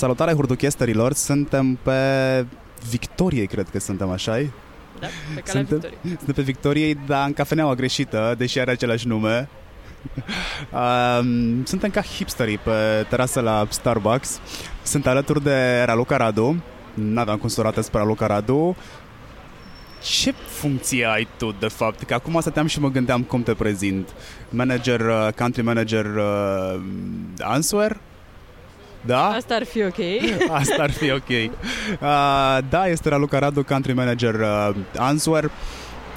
Salutare hurduchesterilor, suntem pe Victoriei, cred că suntem așa Da, pe calea suntem, Victoriei. suntem pe Victoriei, dar în cafeneaua greșită, deși are același nume. Um, suntem ca hipsterii pe terasă la Starbucks. Sunt alături de Raluca Radu. N-aveam cum să o ratez pe Raluca Radu. Ce funcție ai tu, de fapt? Că acum stăteam și mă gândeam cum te prezint. Manager, uh, country manager uh, Answer? Da? Asta ar fi ok. Asta ar fi ok. Uh, da, este Raluca Radu, country manager uh, Answer.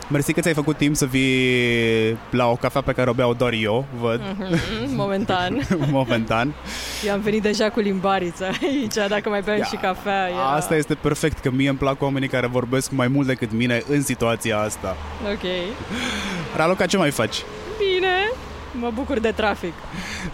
Mersi că ți-ai făcut timp să vii la o cafea pe care o beau doar eu, văd, Mhm, Momentan. momentan. Eu am venit deja cu limbariță aici, dacă mai beam Ia, și cafea. Era... Asta este perfect, că mie îmi plac oamenii care vorbesc mai mult decât mine în situația asta. Ok. Raluca, ce mai faci? Bine. Mă bucur de trafic.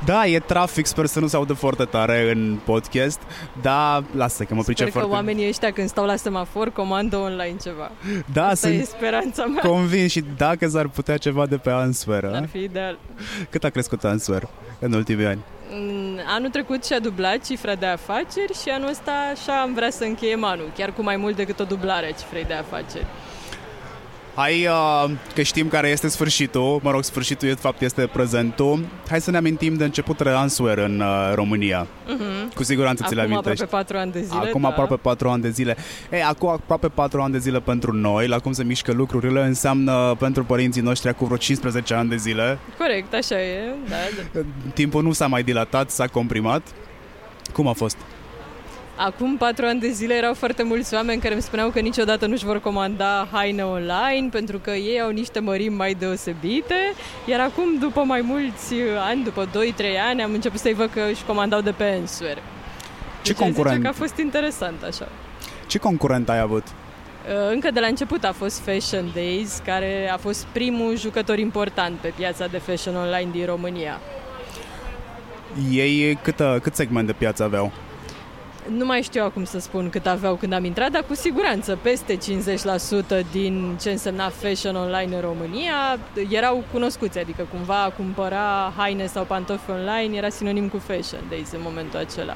Da, e trafic, sper să nu se audă foarte tare în podcast, dar lasă că mă Sper pricep că foarte... oamenii ăștia când stau la semafor comandă online ceva. Da, Asta e sunt speranța mea. convins și dacă s-ar putea ceva de pe Answer, Ar a? fi ideal. cât a crescut Answer în ultimii ani? Mm, Anul trecut și-a dublat cifra de afaceri și anul ăsta așa am vrea să încheiem anul, chiar cu mai mult decât o dublare a cifrei de afaceri. Hai uh, că știm care este sfârșitul, mă rog, sfârșitul de fapt este prezentul. Hai să ne amintim de începutul Answer în uh, România. Mhm. Cu siguranță ți le Acum amintești. aproape 4 ani de zile. Acum da. aproape 4 ani de zile. Ei, acum aproape 4 ani de zile pentru noi, la cum se mișcă lucrurile, înseamnă pentru părinții noștri acum vreo 15 ani de zile. Corect, așa e. Da, da. Timpul nu s-a mai dilatat, s-a comprimat. Cum a fost? Acum patru ani de zile erau foarte mulți oameni care îmi spuneau că niciodată nu-și vor comanda haine online pentru că ei au niște mărimi mai deosebite, iar acum, după mai mulți ani, după 2-3 ani, am început să-i văd că își comandau de pe Answer. Ce deci aș zice concurent? că a fost interesant așa. Ce concurent ai avut? Uh, Încă de la început a fost Fashion Days, care a fost primul jucător important pe piața de fashion online din România. Ei câtă, cât segment de piață aveau? Nu mai știu acum să spun cât aveau când am intrat, dar cu siguranță peste 50% din ce însemna fashion online în România erau cunoscuți, adică cumva a cumpăra haine sau pantofi online era sinonim cu fashion days în momentul acela.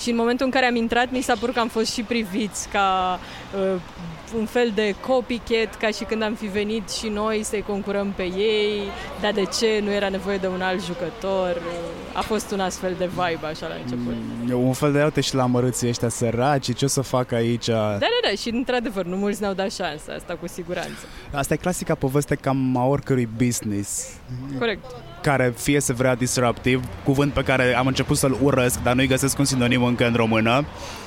Și în momentul în care am intrat, mi s-a părut că am fost și priviți ca uh, un fel de copycat, ca și când am fi venit și noi să-i concurăm pe ei, dar de ce nu era nevoie de un alt jucător. A fost un astfel de vibe așa la început. E un fel de uite și la mărâții ăștia săraci, ce o să fac aici? Da, da, da, și într-adevăr, nu mulți ne-au dat șansa, asta cu siguranță. Asta e clasica poveste cam a oricărui business Corect. care fie se vrea disruptiv, cuvânt pe care am început să-l urăsc, dar nu-i găsesc un sinonim încă în română, uh,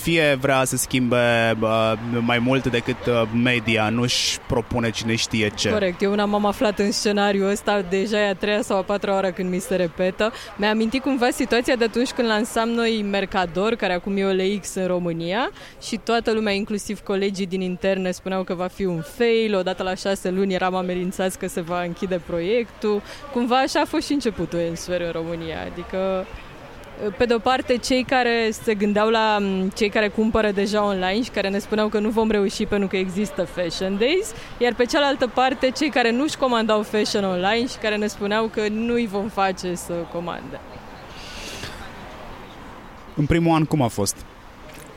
fie vrea să schimbe uh, mai mult decât uh, media, nu-și propune cine știe ce. Corect, eu una m-am aflat în scenariul ăsta, deja e a treia sau a patra oară când mi se repetă. Mi-a amintit cumva situația de atunci când lansam noi Mercador, care acum e OLX în România și toată lumea, inclusiv colegii din interne, spuneau că va fi un fail, odată la șase luni eram amenințați că se va închide proiectul. Cumva așa a fost și începutul Ensfer în România, adică pe de o parte, cei care se gândeau la m, cei care cumpără deja online și care ne spuneau că nu vom reuși pentru că există Fashion Days, iar pe cealaltă parte, cei care nu-și comandau fashion online și care ne spuneau că nu-i vom face să comande. În primul an cum a fost?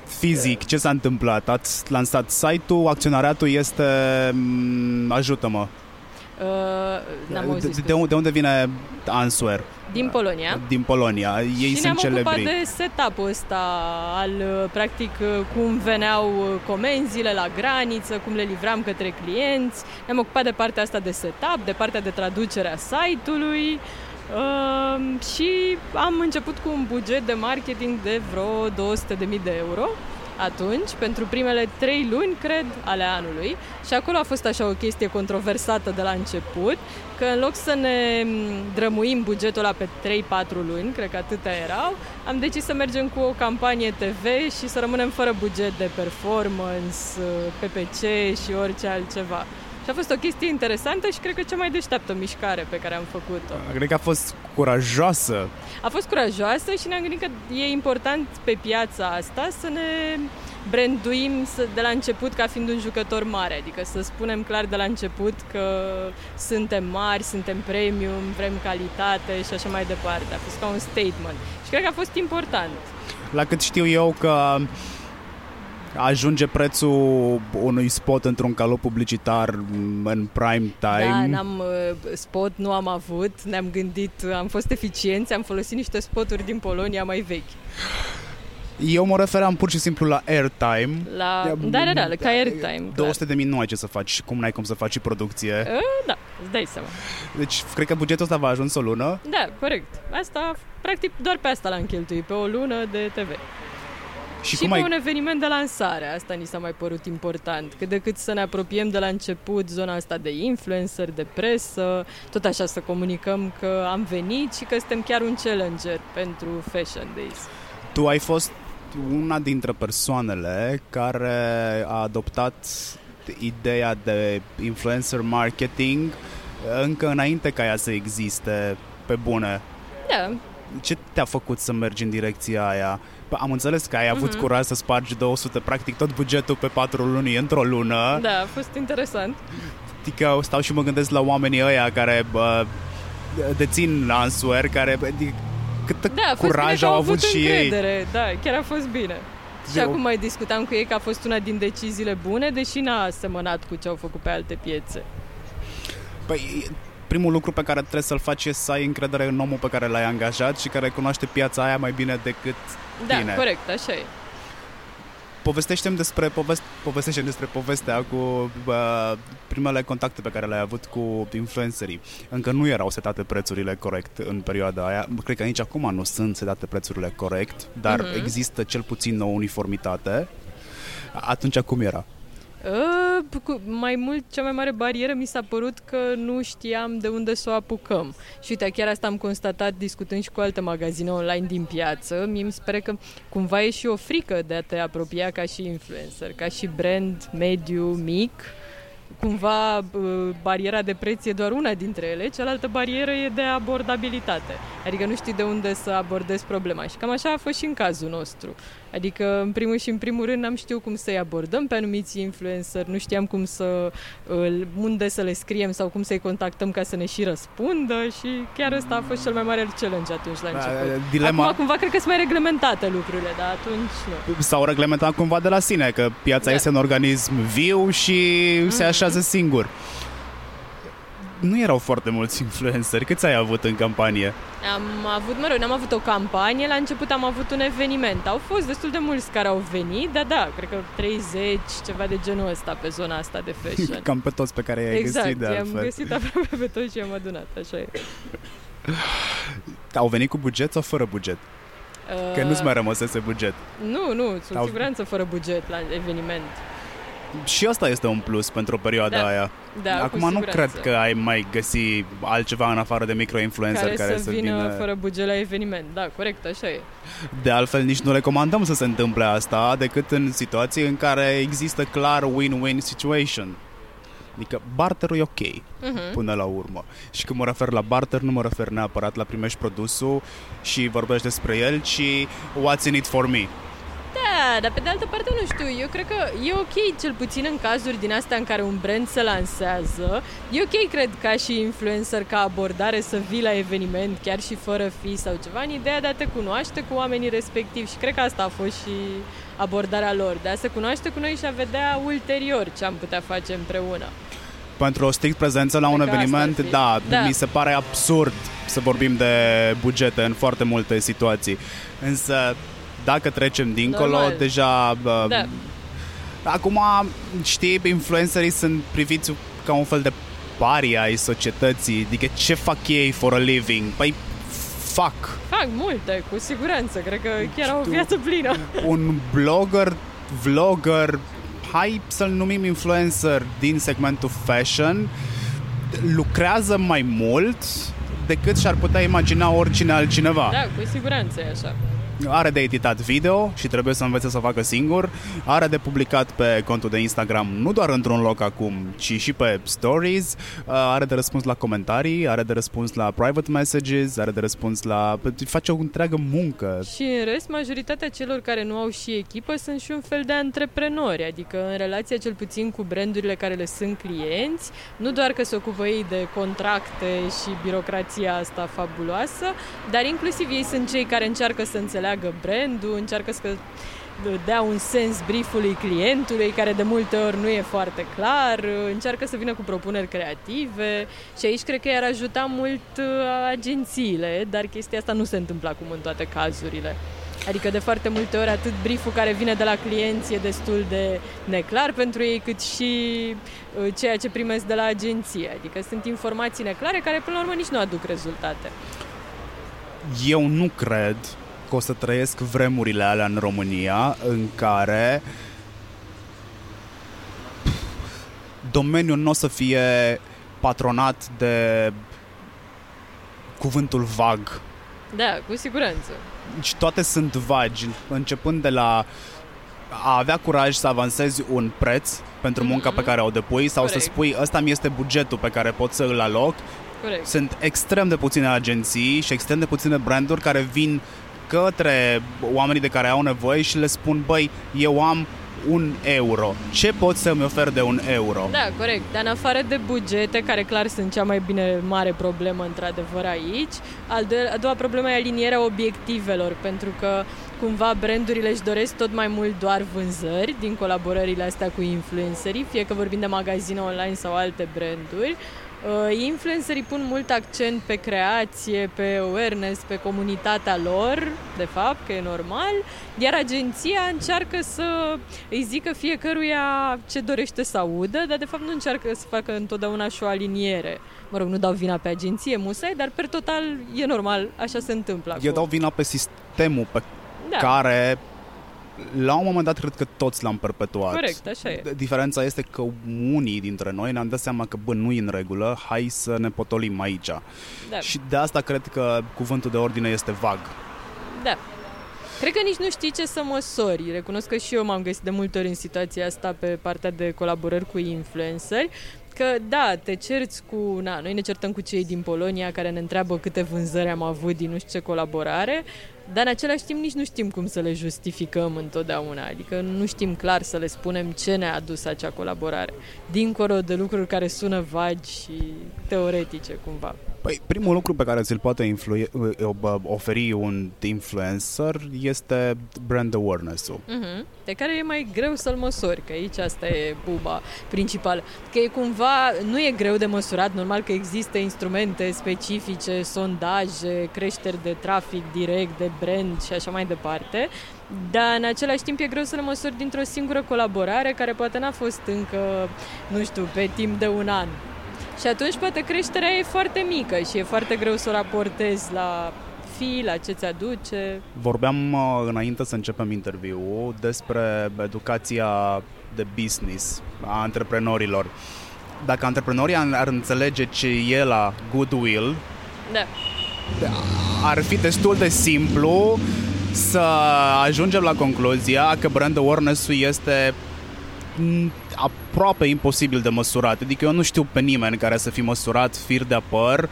Fizic, ce s-a întâmplat? Ați lansat site-ul, acționariatul este... m, Ajută-mă. Uh, n-am auzit. de, de, unde- de unde vine Answer? Din Polonia. Din Polonia. Ei și sunt ne-am ocupat celebri. de setup-ul ăsta al, uh, practic, uh, cum veneau uh, comenzile la graniță, cum le livram către clienți. Ne-am ocupat de partea asta de setup, de partea de traducere a site-ului uh, și am început cu un buget de marketing de vreo 200.000 de euro atunci, pentru primele trei luni, cred, ale anului. Și acolo a fost așa o chestie controversată de la început, că în loc să ne m, drămuim bugetul ăla pe 3-4 luni, cred că atâtea erau, am decis să mergem cu o campanie TV și să rămânem fără buget de performance, PPC și orice altceva. Și a fost o chestie interesantă și cred că cea mai deșteaptă mișcare pe care am făcut-o. Cred că a fost curajoasă. A fost curajoasă și ne-am gândit că e important pe piața asta să ne branduim să, de la început ca fiind un jucător mare, adică să spunem clar de la început că suntem mari, suntem premium, vrem calitate și așa mai departe. A fost ca un statement și cred că a fost important. La cât știu eu că ajunge prețul unui spot într-un calou publicitar în prime time. Da, n-am uh, spot, nu am avut, ne-am gândit, am fost eficienți, am folosit niște spoturi din Polonia mai vechi. Eu mă referam pur și simplu la airtime. La... Da, da, da, ca airtime. 200 de mii nu ai ce să faci și cum n-ai cum să faci și producție. Uh, da, îți dai seama. Deci, cred că bugetul ăsta va ajuns o lună. Da, corect. Asta, practic, doar pe asta l-am cheltuit, pe o lună de TV. Și, și cum pe ai... un eveniment de lansare, asta ni s-a mai părut important. Cât de cât să ne apropiem de la început zona asta de influencer, de presă, tot așa să comunicăm că am venit și că suntem chiar un challenger pentru Fashion Days. Tu ai fost una dintre persoanele care a adoptat ideea de influencer marketing încă înainte ca ea să existe pe bune. Da. Ce te-a făcut să mergi în direcția aia? Am înțeles că ai avut mm-hmm. curaj să spargi 200, practic tot bugetul pe 4 luni într-o lună. Da, a fost interesant. Adică stau și mă gândesc la oamenii ăia care bă, dețin Answer, care cât da, curaj au avut, avut și încredere. ei. Da, chiar a fost bine. Și Eu... acum mai discutam cu ei că a fost una din deciziile bune, deși n-a semănat cu ce au făcut pe alte piețe. Păi, primul lucru pe care trebuie să-l faci e să ai încredere în omul pe care l-ai angajat și care cunoaște piața aia mai bine decât da, tine. Da, corect, așa e povestește despre, poveste, povestește despre povestea cu uh, primele contacte pe care le-ai avut cu influencerii. Încă nu erau setate prețurile corect în perioada aia. Cred că nici acum nu sunt setate prețurile corect, dar uh-huh. există cel puțin o uniformitate. Atunci cum era? Uh, mai mult, cea mai mare barieră mi s-a părut că nu știam de unde să o apucăm. Și uite, chiar asta am constatat discutând și cu alte magazine online din piață. Mie mi se pare că cumva e și o frică de a te apropia ca și influencer, ca și brand mediu, mic cumva bariera de preț e doar una dintre ele, cealaltă barieră e de abordabilitate. Adică nu știi de unde să abordezi problema. Și cam așa a fost și în cazul nostru. Adică, în primul și în primul rând, n-am știut cum să-i abordăm pe anumiți influencer, nu știam cum să, unde să le scriem sau cum să-i contactăm ca să ne și răspundă și chiar ăsta a fost cel mai mare challenge atunci la da, început. Dilema... Acum, cumva, cred că sunt mai reglementate lucrurile, dar atunci nu. S-au reglementat cumva de la sine, că piața da. este un organism viu și mm-hmm. se așează singur nu erau foarte mulți influenceri. Câți ai avut în campanie? Am avut, mă rog, n-am avut o campanie, la început am avut un eveniment. Au fost destul de mulți care au venit, dar da, cred că 30, ceva de genul ăsta pe zona asta de fashion. Cam pe toți pe care i-ai exact, găsit de altfel. am găsit aproape pe toți și am adunat, așa e. Au venit cu buget sau fără buget? Că nu-ți mai rămăsese buget. Nu, nu, sunt Au... siguranță fără buget la eveniment și asta este un plus pentru perioada da. aia. Da, Acum nu cred că ai mai găsi altceva în afară de microinfluencer care, care să, să vină, vină fără buget la eveniment. Da, corect, așa e. De altfel, nici nu recomandăm să se întâmple asta decât în situații în care există clar win-win situation. Adică barterul e ok uh-huh. până la urmă. Și când mă refer la barter, nu mă refer neapărat la primești produsul și vorbești despre el, ci what's in it for me. Da, dar pe de altă parte nu știu, eu cred că e ok cel puțin în cazuri din astea în care un brand se lansează. E ok, cred, ca și influencer, ca abordare să vii la eveniment chiar și fără fi sau ceva, în ideea de a te cunoaște cu oamenii respectivi și cred că asta a fost și abordarea lor, de a se cunoaște cu noi și a vedea ulterior ce am putea face împreună pentru o strict prezență la un eveniment, da, da, mi se pare absurd să vorbim de bugete în foarte multe situații. Însă dacă trecem dincolo, Normal. deja... Uh, da. Acum, știi, influencerii sunt priviți ca un fel de pari ai societății, adică ce fac ei for a living? Păi fac. Fac multe, cu siguranță, cred că chiar au o viață plină. Un blogger, vlogger, hai să-l numim influencer din segmentul fashion, lucrează mai mult decât și-ar putea imagina oricine altcineva. Da, cu siguranță e așa are de editat video și trebuie să învețe să facă singur, are de publicat pe contul de Instagram nu doar într-un loc acum, ci și pe stories, uh, are de răspuns la comentarii, are de răspuns la private messages, are de răspuns la... face o întreagă muncă. Și în rest, majoritatea celor care nu au și echipă sunt și un fel de antreprenori, adică în relația cel puțin cu brandurile care le sunt clienți, nu doar că se ocupă ei de contracte și birocrația asta fabuloasă, dar inclusiv ei sunt cei care încearcă să înțeleagă înțeleagă brandul, încearcă să dea un sens briefului clientului, care de multe ori nu e foarte clar, încearcă să vină cu propuneri creative și aici cred că i-ar ajuta mult uh, agențiile, dar chestia asta nu se întâmplă acum în toate cazurile. Adică de foarte multe ori atât brieful care vine de la clienți e destul de neclar pentru ei, cât și uh, ceea ce primesc de la agenție. Adică sunt informații neclare care până la urmă nici nu aduc rezultate. Eu nu cred că o să trăiesc vremurile alea în România în care domeniul nu o să fie patronat de cuvântul vag. Da, cu siguranță. Și toate sunt vagi, începând de la a avea curaj să avansezi un preț pentru munca mm-hmm. pe care o depui sau Corect. să spui ăsta mi este bugetul pe care pot să îl aloc. Corect. Sunt extrem de puține agenții și extrem de puține branduri care vin către oamenii de care au nevoie și le spun, băi, eu am un euro. Ce pot să-mi ofer de un euro? Da, corect. Dar în afară de bugete, care clar sunt cea mai bine mare problemă într-adevăr aici, al de- a doua problemă e alinierea obiectivelor, pentru că cumva brandurile își doresc tot mai mult doar vânzări din colaborările astea cu influencerii, fie că vorbim de magazine online sau alte branduri, Uh, influencerii pun mult accent pe creație, pe awareness, pe comunitatea lor, de fapt, că e normal, iar agenția încearcă să îi zică fiecăruia ce dorește să audă, dar de fapt nu încearcă să facă întotdeauna și o aliniere. Mă rog, nu dau vina pe agenție, musai, dar per total e normal, așa se întâmplă acum. Eu dau vina pe sistemul pe da. care la un moment dat cred că toți l-am perpetuat. Corect, așa e. Diferența este că unii dintre noi ne-am dat seama că, bă, nu e în regulă, hai să ne potolim aici. Da. Și de asta cred că cuvântul de ordine este vag. Da. Cred că nici nu știi ce să măsori. Recunosc că și eu m-am găsit de multe ori în situația asta pe partea de colaborări cu influenceri, că da, te cerți cu... Na, noi ne certăm cu cei din Polonia care ne întreabă câte vânzări am avut din nu știu ce colaborare, dar în același timp nici nu știm cum să le justificăm întotdeauna, adică nu știm clar să le spunem ce ne-a adus acea colaborare, dincolo de lucruri care sună vagi și teoretice cumva. Păi, primul lucru pe care ți-l poate influ- oferi un influencer este brand awareness-ul. Uh-huh. De care e mai greu să-l măsori, că aici asta e buba principală. Că e cumva, nu e greu de măsurat, normal că există instrumente specifice, sondaje, creșteri de trafic direct, de brand și așa mai departe, dar în același timp e greu să le măsori dintr-o singură colaborare care poate n-a fost încă, nu știu, pe timp de un an. Și atunci poate creșterea e foarte mică și e foarte greu să o raportezi la fi, la ce ți aduce. Vorbeam uh, înainte să începem interviul despre educația de business a antreprenorilor. Dacă antreprenorii ar înțelege ce e la goodwill, da. ar fi destul de simplu să ajungem la concluzia că brand awareness-ul este aproape imposibil de măsurat. Adică eu nu știu pe nimeni care să fi măsurat fir de păr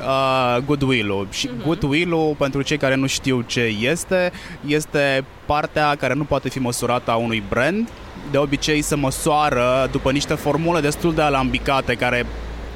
uh, goodwill-ul. Și uh-huh. goodwill-ul, pentru cei care nu știu ce este, este partea care nu poate fi măsurată a unui brand. De obicei se măsoară după niște formule destul de alambicate care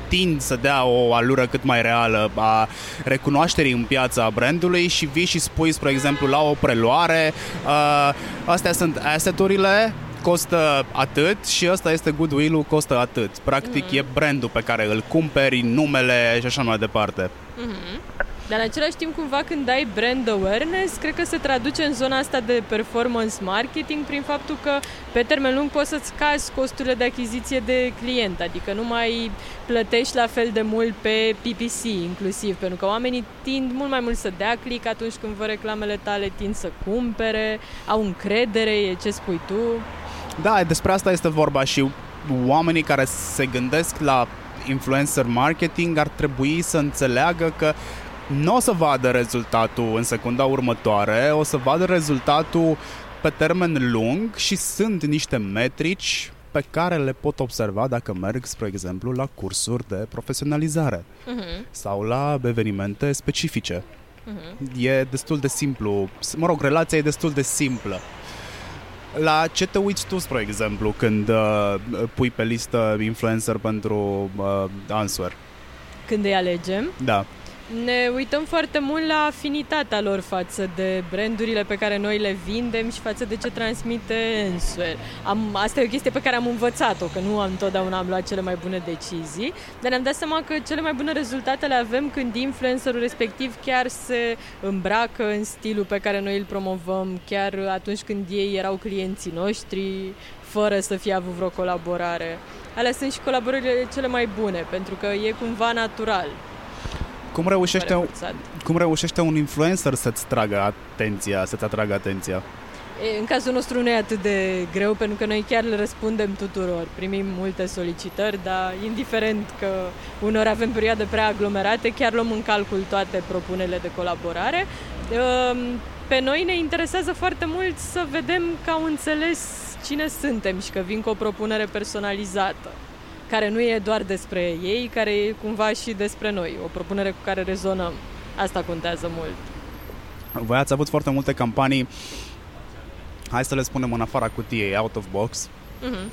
tind să dea o alură cât mai reală a recunoașterii în piața brandului și vii și spui, spre exemplu, la o preluare, uh, astea sunt asset-urile, costă atât și ăsta este goodwill-ul, costă atât. Practic mm-hmm. e brandul pe care îl cumperi, numele și așa mai departe. Mm-hmm. Dar în același timp, cumva, când ai brand awareness, cred că se traduce în zona asta de performance marketing prin faptul că pe termen lung poți să-ți scazi costurile de achiziție de client, adică nu mai plătești la fel de mult pe PPC inclusiv, pentru că oamenii tind mult mai mult să dea click atunci când văd reclamele tale, tind să cumpere, au încredere, e ce spui tu. Da, despre asta este vorba și oamenii care se gândesc la influencer marketing ar trebui să înțeleagă că nu o să vadă rezultatul în secunda următoare, o să vadă rezultatul pe termen lung și sunt niște metrici pe care le pot observa dacă merg, spre exemplu, la cursuri de profesionalizare uh-huh. sau la evenimente specifice. Uh-huh. E destul de simplu, mă rog, relația e destul de simplă. La ce te uiți tu, spre exemplu, când uh, pui pe listă influencer pentru uh, Answer? Când îi alegem? Da. Ne uităm foarte mult la afinitatea lor față de brandurile pe care noi le vindem și față de ce transmite Answer. Am, asta e o chestie pe care am învățat-o, că nu am întotdeauna am luat cele mai bune decizii, dar ne-am dat seama că cele mai bune rezultate le avem când influencerul respectiv chiar se îmbracă în stilul pe care noi îl promovăm, chiar atunci când ei erau clienții noștri, fără să fie avut vreo colaborare. Alea sunt și colaborările cele mai bune, pentru că e cumva natural. Cum reușește, cum reușește un influencer să-ți tragă atenția, să-ți atragă atenția? E, în cazul nostru nu e atât de greu, pentru că noi chiar le răspundem tuturor. Primim multe solicitări, dar indiferent că unor avem perioade prea aglomerate, chiar luăm în calcul toate propunerile de colaborare. Ehm, pe noi ne interesează foarte mult să vedem că au înțeles cine suntem și că vin cu o propunere personalizată care nu e doar despre ei, care e cumva și despre noi, o propunere cu care rezonăm. Asta contează mult. Voi ați avut foarte multe campanii, hai să le spunem în afara cutiei, out of box. Uh-huh.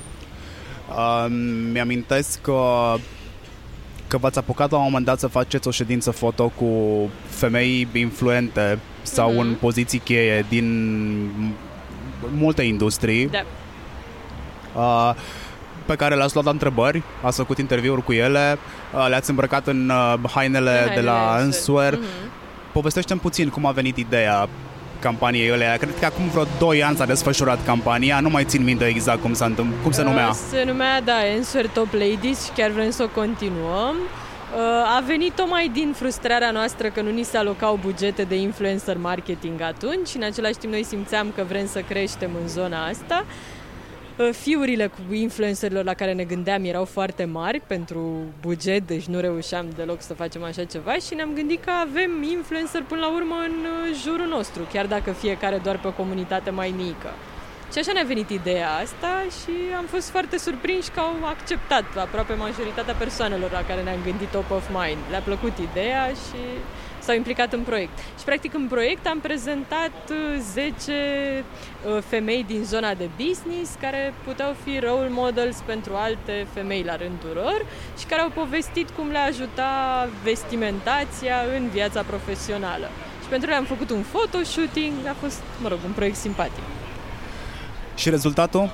Uh, mi-amintesc că că v-ați apucat la un moment dat să faceți o ședință foto cu femei influente sau uh-huh. în poziții cheie din multe industrii. Da. Uh, pe care le-ați luat la întrebări, ați făcut interviuri cu ele, uh, le-ați îmbrăcat în uh, hainele, hainele de la Answer. Mm-hmm. Povestește-mi puțin cum a venit ideea campaniei alea. Cred că acum vreo 2 ani s-a desfășurat campania, nu mai țin minte exact cum, s-a cum se numea. Uh, se numea, da, Answer Top Ladies și chiar vrem să o continuăm. A venit tocmai din frustrarea noastră că nu ni se alocau bugete de influencer marketing atunci și în același timp noi simțeam că vrem să creștem în zona asta Fiurile cu influencerilor la care ne gândeam erau foarte mari pentru buget, deci nu reușeam deloc să facem așa ceva și ne-am gândit că avem influencer până la urmă în uh, jurul nostru, chiar dacă fiecare doar pe o comunitate mai mică. Și așa ne-a venit ideea asta și am fost foarte surprinși că au acceptat aproape majoritatea persoanelor la care ne-am gândit top of mind. Le-a plăcut ideea și s-au implicat în proiect. Și practic în proiect am prezentat 10 uh, uh, femei din zona de business care puteau fi role models pentru alte femei la rândul lor și care au povestit cum le ajuta vestimentația în viața profesională. Și pentru ele am făcut un photoshooting, a fost, mă rog, un proiect simpatic. Și rezultatul?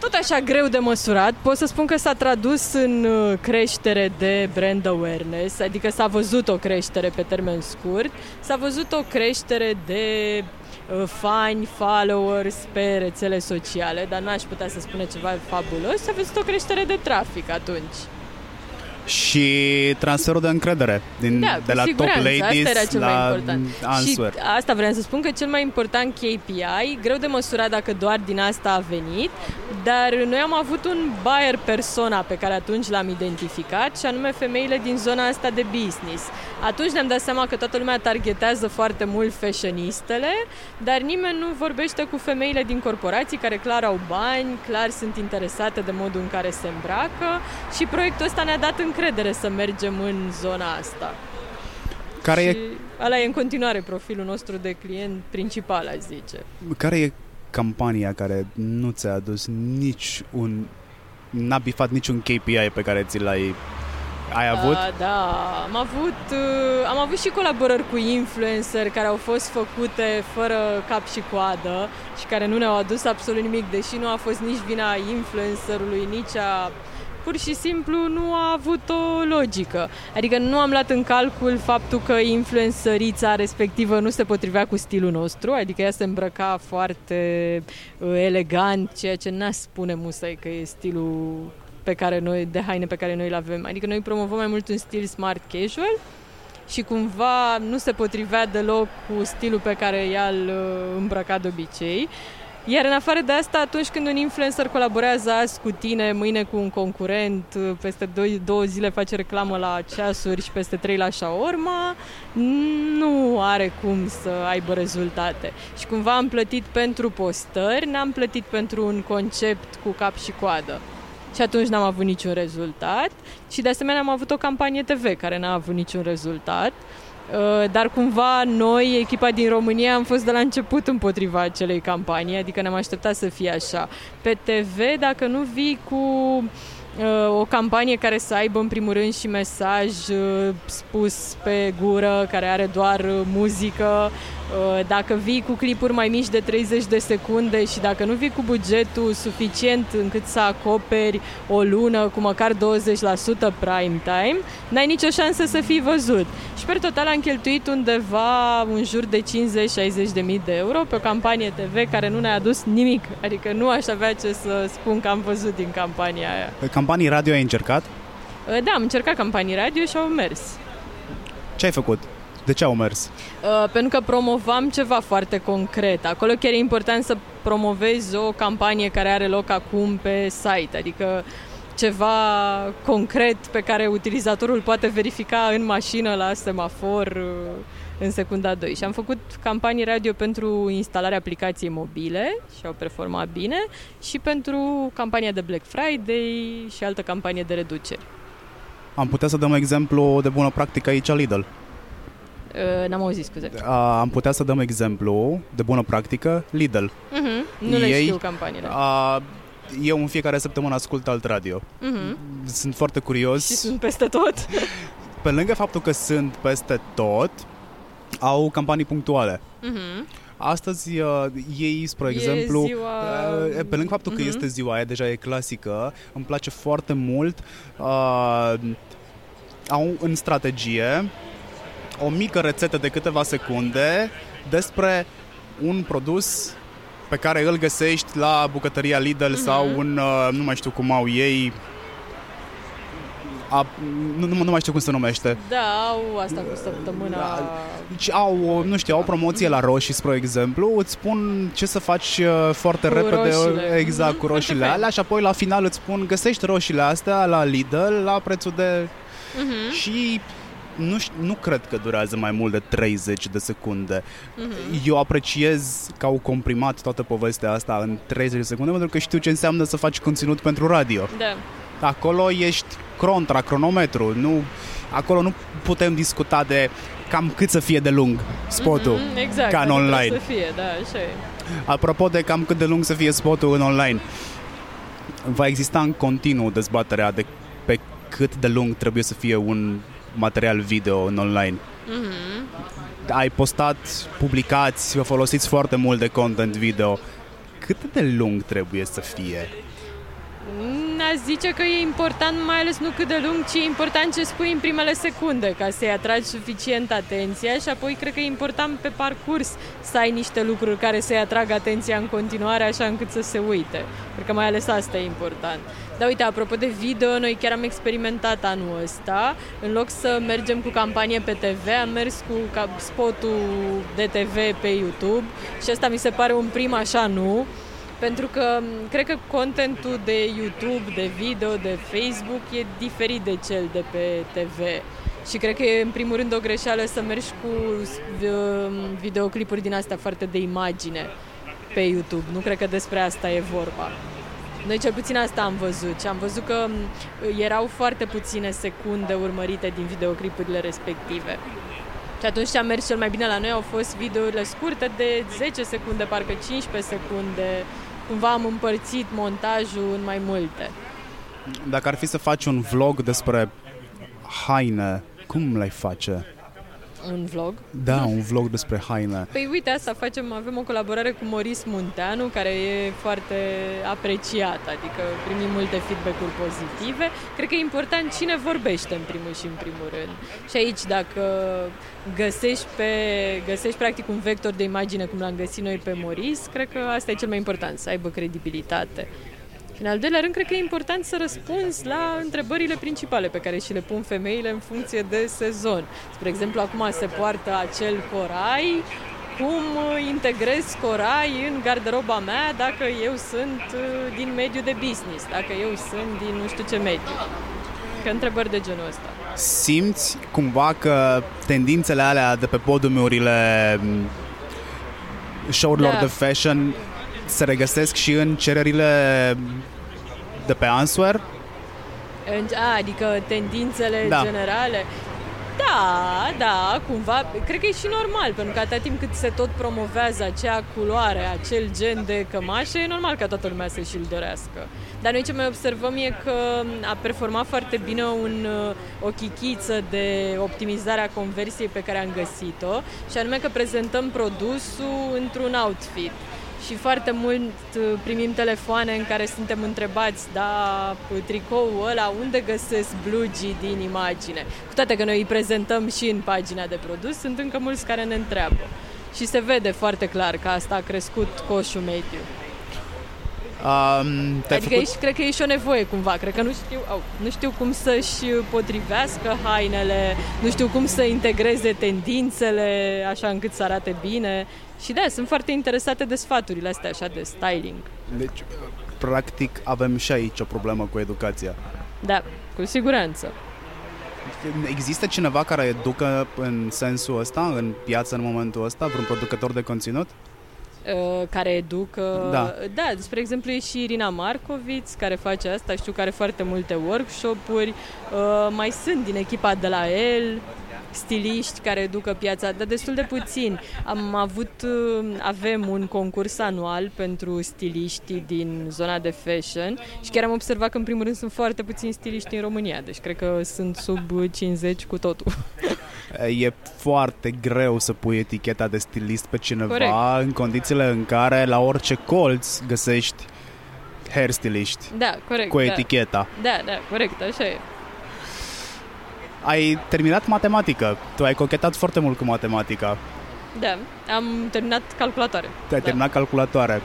Tot așa greu de măsurat. Pot să spun că s-a tradus în uh, creștere de brand awareness, adică s-a văzut o creștere pe termen scurt, s-a văzut o creștere de uh, fani, followers pe rețele sociale, dar n-aș putea să spune ceva fabulos, s-a văzut o creștere de trafic atunci și transferul de încredere din, da, de la siguranță, top ladies asta era cel la mai important. answer. Și asta vreau să spun că cel mai important KPI, greu de măsurat dacă doar din asta a venit, dar noi am avut un buyer persona pe care atunci l-am identificat și anume femeile din zona asta de business. Atunci ne-am dat seama că toată lumea targetează foarte mult fashionistele, dar nimeni nu vorbește cu femeile din corporații care clar au bani, clar sunt interesate de modul în care se îmbracă și proiectul ăsta ne-a dat încredere să mergem în zona asta. Care și e... ăla e în continuare profilul nostru de client principal, aș zice. Care e campania care nu ți-a adus nici un... n-a bifat niciun KPI pe care ți l-ai ai avut? Uh, da, am avut, uh, am avut și colaborări cu influencer care au fost făcute fără cap și coadă și care nu ne-au adus absolut nimic, deși nu a fost nici vina influencerului, nici a pur și simplu nu a avut o logică. Adică nu am luat în calcul faptul că influențărița respectivă nu se potrivea cu stilul nostru, adică ea se îmbrăca foarte uh, elegant, ceea ce n-aș spune musai că e stilul pe care noi, de haine pe care noi îl avem. Adică noi promovăm mai mult un stil smart casual și cumva nu se potrivea deloc cu stilul pe care ea îl uh, îmbrăca de obicei. Iar în afară de asta, atunci când un influencer colaborează azi cu tine, mâine cu un concurent, peste două, două zile face reclamă la ceasuri și peste trei la shawarma, nu are cum să aibă rezultate. Și cumva am plătit pentru postări, n-am plătit pentru un concept cu cap și coadă. Și atunci n-am avut niciun rezultat. Și de asemenea am avut o campanie TV care n-a avut niciun rezultat. Uh, dar cumva noi, echipa din România, am fost de la început împotriva acelei campanii, adică ne-am așteptat să fie așa. Pe TV, dacă nu vii cu o campanie care să aibă în primul rând și mesaj uh, spus pe gură, care are doar uh, muzică, Uh, dacă vii cu clipuri mai mici de 30 de secunde și dacă nu vii cu bugetul suficient încât să acoperi o lună cu măcar 20% prime time, n-ai nicio șansă să fii văzut. Și per total am cheltuit undeva în jur de 50-60 de mii de euro pe o campanie TV care nu ne-a adus nimic. Adică nu aș avea ce să spun că am văzut din campania aia. Pe campanii radio ai încercat? Uh, da, am încercat campanii radio și au mers. Ce ai făcut? De ce au mers? Uh, pentru că promovam ceva foarte concret. Acolo chiar e important să promovezi o campanie care are loc acum pe site, adică ceva concret pe care utilizatorul poate verifica în mașină la semafor uh, în secunda 2. Și am făcut campanii radio pentru instalarea aplicației mobile și au performat bine și pentru campania de Black Friday și altă campanie de reduceri. Am putea să dăm exemplu de bună practică aici Lidl. Uh, n-am auzit, scuze. Uh, am putea să dăm exemplu de bună practică Lidl. Uh-huh. Nu le Ei, știu campaniile. Uh, eu în fiecare săptămână ascult alt radio. Uh-huh. Sunt foarte curios. Și sunt peste tot. Pe lângă faptul că sunt peste tot, au campanii punctuale. Uh-huh. Astăzi uh, ei, spre exemplu, ziua... uh, pe lângă faptul că uh-huh. este ziua aia, deja e clasică, îmi place foarte mult, uh, au în strategie o mică rețetă de câteva secunde despre un produs pe care îl găsești la bucătăria Lidl mm-hmm. sau un, uh, nu mai știu cum au ei, a, nu, nu, nu mai știu cum se numește. Da, au asta cu săptămâna. Da, deci au, nu știu, au promoție la roșii, spre exemplu, îți spun ce să faci uh, foarte cu repede, roșiile. exact, cu roșiile alea și apoi la final îți spun găsești roșiile astea la Lidl la prețul de... Uh-huh. Și nu, nu cred că durează mai mult de 30 de secunde. Mm-hmm. Eu apreciez că au comprimat toată povestea asta în 30 de secunde pentru că știu ce înseamnă să faci conținut pentru radio. Da. Acolo ești contra, cronometru. Nu, acolo nu putem discuta de cam cât să fie de lung spotul mm-hmm, exact, ca în online. Să fie, da, așa e. Apropo de cam cât de lung să fie spotul în online, va exista în continuu dezbaterea de pe cât de lung trebuie să fie un material video în online. Mm-hmm. Ai postat, publicați, vă folosiți foarte mult de content video. Cât de lung trebuie să fie? Aș zice că e important mai ales nu cât de lung, ci e important ce spui în primele secunde ca să-i atragi suficient atenția și apoi cred că e important pe parcurs să ai niște lucruri care să-i atragă atenția în continuare așa încât să se uite. Cred că mai ales asta e important. Dar uite, apropo de video, noi chiar am experimentat anul ăsta. În loc să mergem cu campanie pe TV, am mers cu spotul de TV pe YouTube și asta mi se pare un prim așa nu pentru că cred că contentul de YouTube, de video, de Facebook e diferit de cel de pe TV. Și cred că e în primul rând o greșeală să mergi cu videoclipuri din astea foarte de imagine pe YouTube. Nu cred că despre asta e vorba. Noi cel puțin asta am văzut și am văzut că erau foarte puține secunde urmărite din videoclipurile respective. Și atunci ce a mers cel mai bine la noi au fost videourile scurte de 10 secunde, parcă 15 secunde, cumva am împărțit montajul în mai multe. Dacă ar fi să faci un vlog despre haine, cum l-ai face? Un vlog? Da, un vlog despre haine. Păi uite, asta facem, avem o colaborare cu Moris Munteanu, care e foarte apreciat, adică primim multe feedback-uri pozitive. Cred că e important cine vorbește în primul și în primul rând. Și aici, dacă găsești, pe, găsești practic un vector de imagine cum l-am găsit noi pe Moris, cred că asta e cel mai important, să aibă credibilitate. Și în al doilea rând, cred că e important să răspunzi la întrebările principale pe care și le pun femeile în funcție de sezon. Spre exemplu, acum se poartă acel corai, cum integrez corai în garderoba mea dacă eu sunt uh, din mediul de business, dacă eu sunt din nu știu ce mediu. Că întrebări de genul ăsta. Simți cumva că tendințele alea de pe podiumurile mm, show-urilor da. de fashion se regăsesc și în cererile de pe Answer? A, adică tendințele da. generale. Da, da, cumva, cred că e și normal, pentru că atâta timp cât se tot promovează acea culoare, acel gen de cămașă, e normal ca toată lumea să și-l dorească. Dar noi ce mai observăm e că a performat foarte bine un, o chichiță de optimizare a conversiei pe care am găsit-o și anume că prezentăm produsul într-un outfit și foarte mult uh, primim telefoane în care suntem întrebați, da, tricoul ăla, unde găsesc blugii din imagine? Cu toate că noi îi prezentăm și în pagina de produs, sunt încă mulți care ne întreabă. Și se vede foarte clar că asta a crescut coșul mediu. Um, adică făcut... e, cred că e și o nevoie cumva, cred că nu știu, au, nu știu cum să-și potrivească hainele, nu știu cum să integreze tendințele așa încât să arate bine și da, sunt foarte interesate de sfaturile astea așa de styling. Deci, practic, avem și aici o problemă cu educația. Da, cu siguranță. Există cineva care educă în sensul ăsta, în piață în momentul ăsta, vreun producător de conținut? Uh, care educă. Da. da, spre exemplu e și Irina Marcoviț care face asta, știu că are foarte multe workshop-uri, uh, mai sunt din echipa de la el, stiliști care educă piața, dar destul de puțin. Am avut, uh, avem un concurs anual pentru stiliști din zona de fashion și chiar am observat că în primul rând sunt foarte puțini stiliști în România, deci cred că sunt sub 50 cu totul. E foarte greu să pui eticheta de stilist pe cineva corect. în condițiile în care la orice colț găsești hairstyliști da, corect, cu da. eticheta. Da, da, corect, așa e ai terminat matematică. Tu ai cochetat foarte mult cu matematica. Da, am terminat calculatoare. Te-ai da. terminat calculatoare.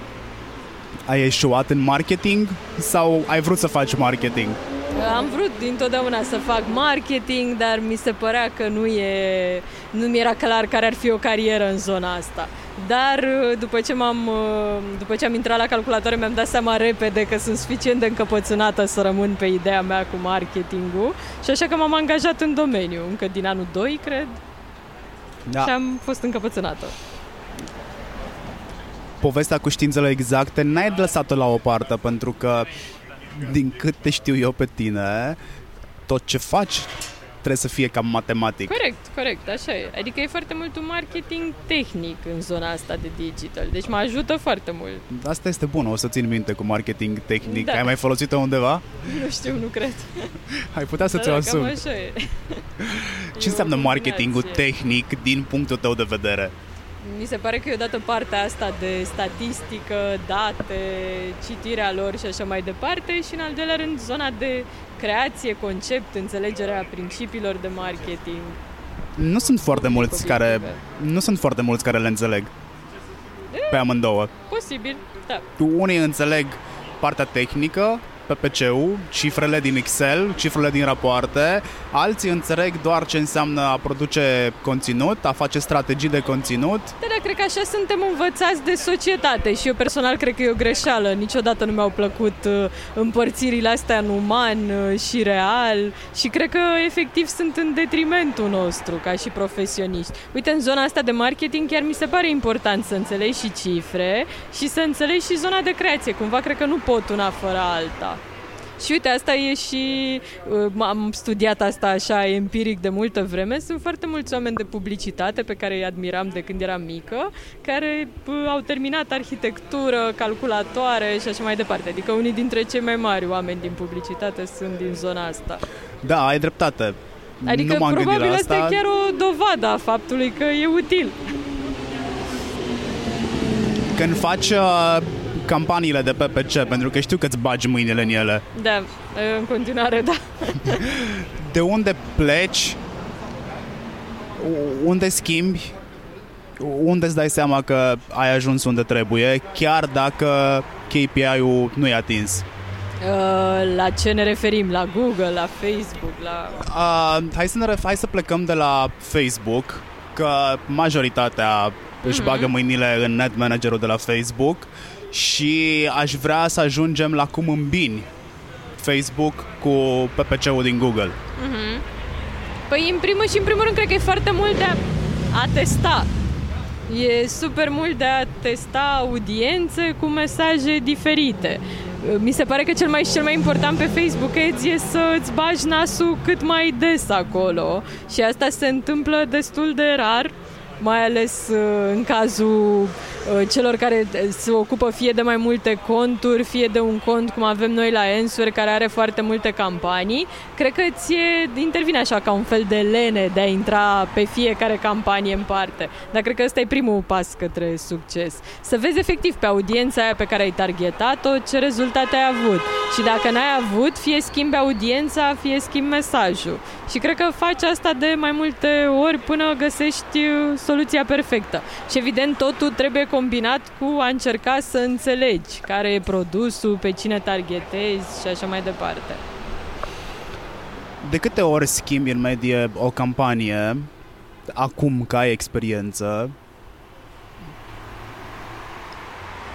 Ai eșuat în marketing sau ai vrut să faci marketing? Am vrut dintotdeauna să fac marketing, dar mi se părea că nu e, nu mi era clar care ar fi o carieră în zona asta. Dar uh, după ce, m-am, uh, după ce am intrat la calculatoare mi-am dat seama repede că sunt suficient de încăpățânată să rămân pe ideea mea cu marketingul și așa că m-am angajat în domeniu, încă din anul 2, cred, da. și am fost încăpățânată. Povestea cu științele exacte n-ai lăsat-o la o parte pentru că din cât te știu eu pe tine, tot ce faci trebuie să fie cam matematic. Corect, corect, așa e. Adică e foarte mult un marketing tehnic în zona asta de digital, deci mă ajută foarte mult. Asta este bun, o să țin minte cu marketing tehnic. Da. Ai mai folosit-o undeva? Nu știu, nu cred. Ai putea să da, ți-o da, asumi. așa e. Ce înseamnă marketingul tehnic din punctul tău de vedere? Mi se pare că e odată partea asta de statistică, date, citirea lor și așa mai departe și în al doilea rând zona de creație, concept, înțelegerea principiilor de marketing. Nu sunt foarte mulți care nu sunt foarte mulți care le înțeleg. Pe amândouă. Posibil, da. Unii înțeleg partea tehnică, PPC-ul, cifrele din Excel, cifrele din rapoarte, alții înțeleg doar ce înseamnă a produce conținut, a face strategii de conținut. Da, da, cred că așa suntem învățați de societate și eu personal cred că e o greșeală. Niciodată nu mi-au plăcut uh, împărțirile astea în uman uh, și real și cred că efectiv sunt în detrimentul nostru ca și profesioniști. Uite, în zona asta de marketing chiar mi se pare important să înțelegi și cifre și să înțelegi și zona de creație. Cumva cred că nu pot una fără alta. Și uite, asta e și... Uh, am studiat asta așa empiric de multă vreme. Sunt foarte mulți oameni de publicitate pe care îi admiram de când eram mică, care uh, au terminat arhitectură, calculatoare și așa mai departe. Adică unii dintre cei mai mari oameni din publicitate sunt din zona asta. Da, ai dreptate. Adică nu probabil la asta e chiar o dovadă a faptului că e util. Când faci uh, campaniile de PPC, pentru că știu că îți bagi mâinile în ele. Da, în continuare, da. De unde pleci? Unde schimbi? Unde îți dai seama că ai ajuns unde trebuie, chiar dacă KPI-ul nu e atins? Uh, la ce ne referim? La Google, la Facebook, la... Uh, hai, să ne ref- hai să plecăm de la Facebook, că majoritatea mm-hmm. Își mhm. bagă mâinile în net managerul de la Facebook și aș vrea să ajungem la cum îmbini Facebook cu PPC-ul din Google. Mm-hmm. Păi în primul și în primul rând cred că e foarte mult de a testa. E super mult de a testa audiențe cu mesaje diferite. mi se pare că cel mai cel mai important pe Facebook Ads e să îți bagi nasul cât mai des acolo și asta se întâmplă destul de rar mai ales uh, în cazul uh, celor care se ocupă fie de mai multe conturi, fie de un cont cum avem noi la Ensure, care are foarte multe campanii. Cred că ție intervine așa ca un fel de lene de a intra pe fiecare campanie în parte. Dar cred că ăsta e primul pas către succes. Să vezi efectiv pe audiența aia pe care ai targetat-o ce rezultate ai avut. Și dacă n-ai avut, fie schimbi audiența, fie schimbi mesajul. Și cred că faci asta de mai multe ori până găsești uh, soluția perfectă. Și evident totul trebuie combinat cu a încerca să înțelegi care e produsul, pe cine targetezi și așa mai departe. De câte ori schimbi în medie o campanie acum ca ai experiență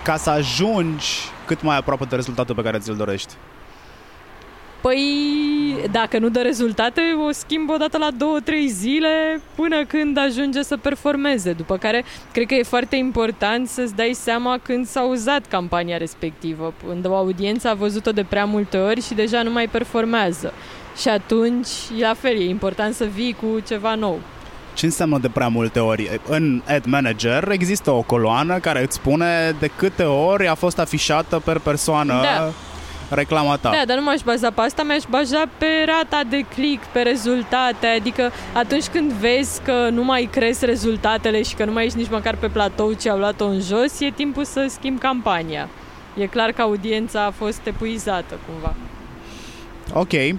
ca să ajungi cât mai aproape de rezultatul pe care ți-l dorești? Păi, dacă nu dă rezultate, o schimb o dată la două, trei zile până când ajunge să performeze. După care, cred că e foarte important să-ți dai seama când s-a uzat campania respectivă. Când o audiență a văzut-o de prea multe ori și deja nu mai performează. Și atunci, la fel, e important să vii cu ceva nou. Ce înseamnă de prea multe ori? În Ad Manager există o coloană care îți spune de câte ori a fost afișată per persoană da reclama ta. Da, dar nu m-aș baza pe asta, m-aș baza pe rata de click, pe rezultate, adică atunci când vezi că nu mai crezi rezultatele și că nu mai ești nici măcar pe platou ce au luat-o în jos, e timpul să schimbi campania. E clar că audiența a fost epuizată cumva. Ok.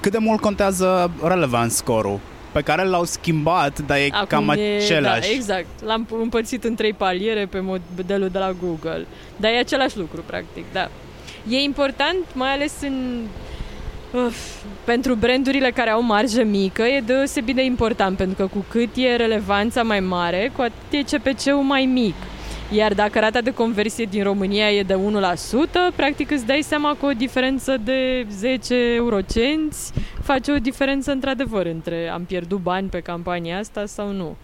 Cât de mult contează relevant score-ul? Pe care l-au schimbat, dar e Acum cam e, același. Da, exact. L-am împărțit în trei paliere pe modelul de la Google. Dar e același lucru, practic, da. E important, mai ales în Uf, pentru brandurile care au marjă mică e deosebit de important pentru că cu cât e relevanța mai mare, cu atât e CPC-ul mai mic. Iar dacă rata de conversie din România e de 1%, practic îți dai seama că o diferență de 10 eurocenți face o diferență într-adevăr între am pierdut bani pe campania asta sau nu.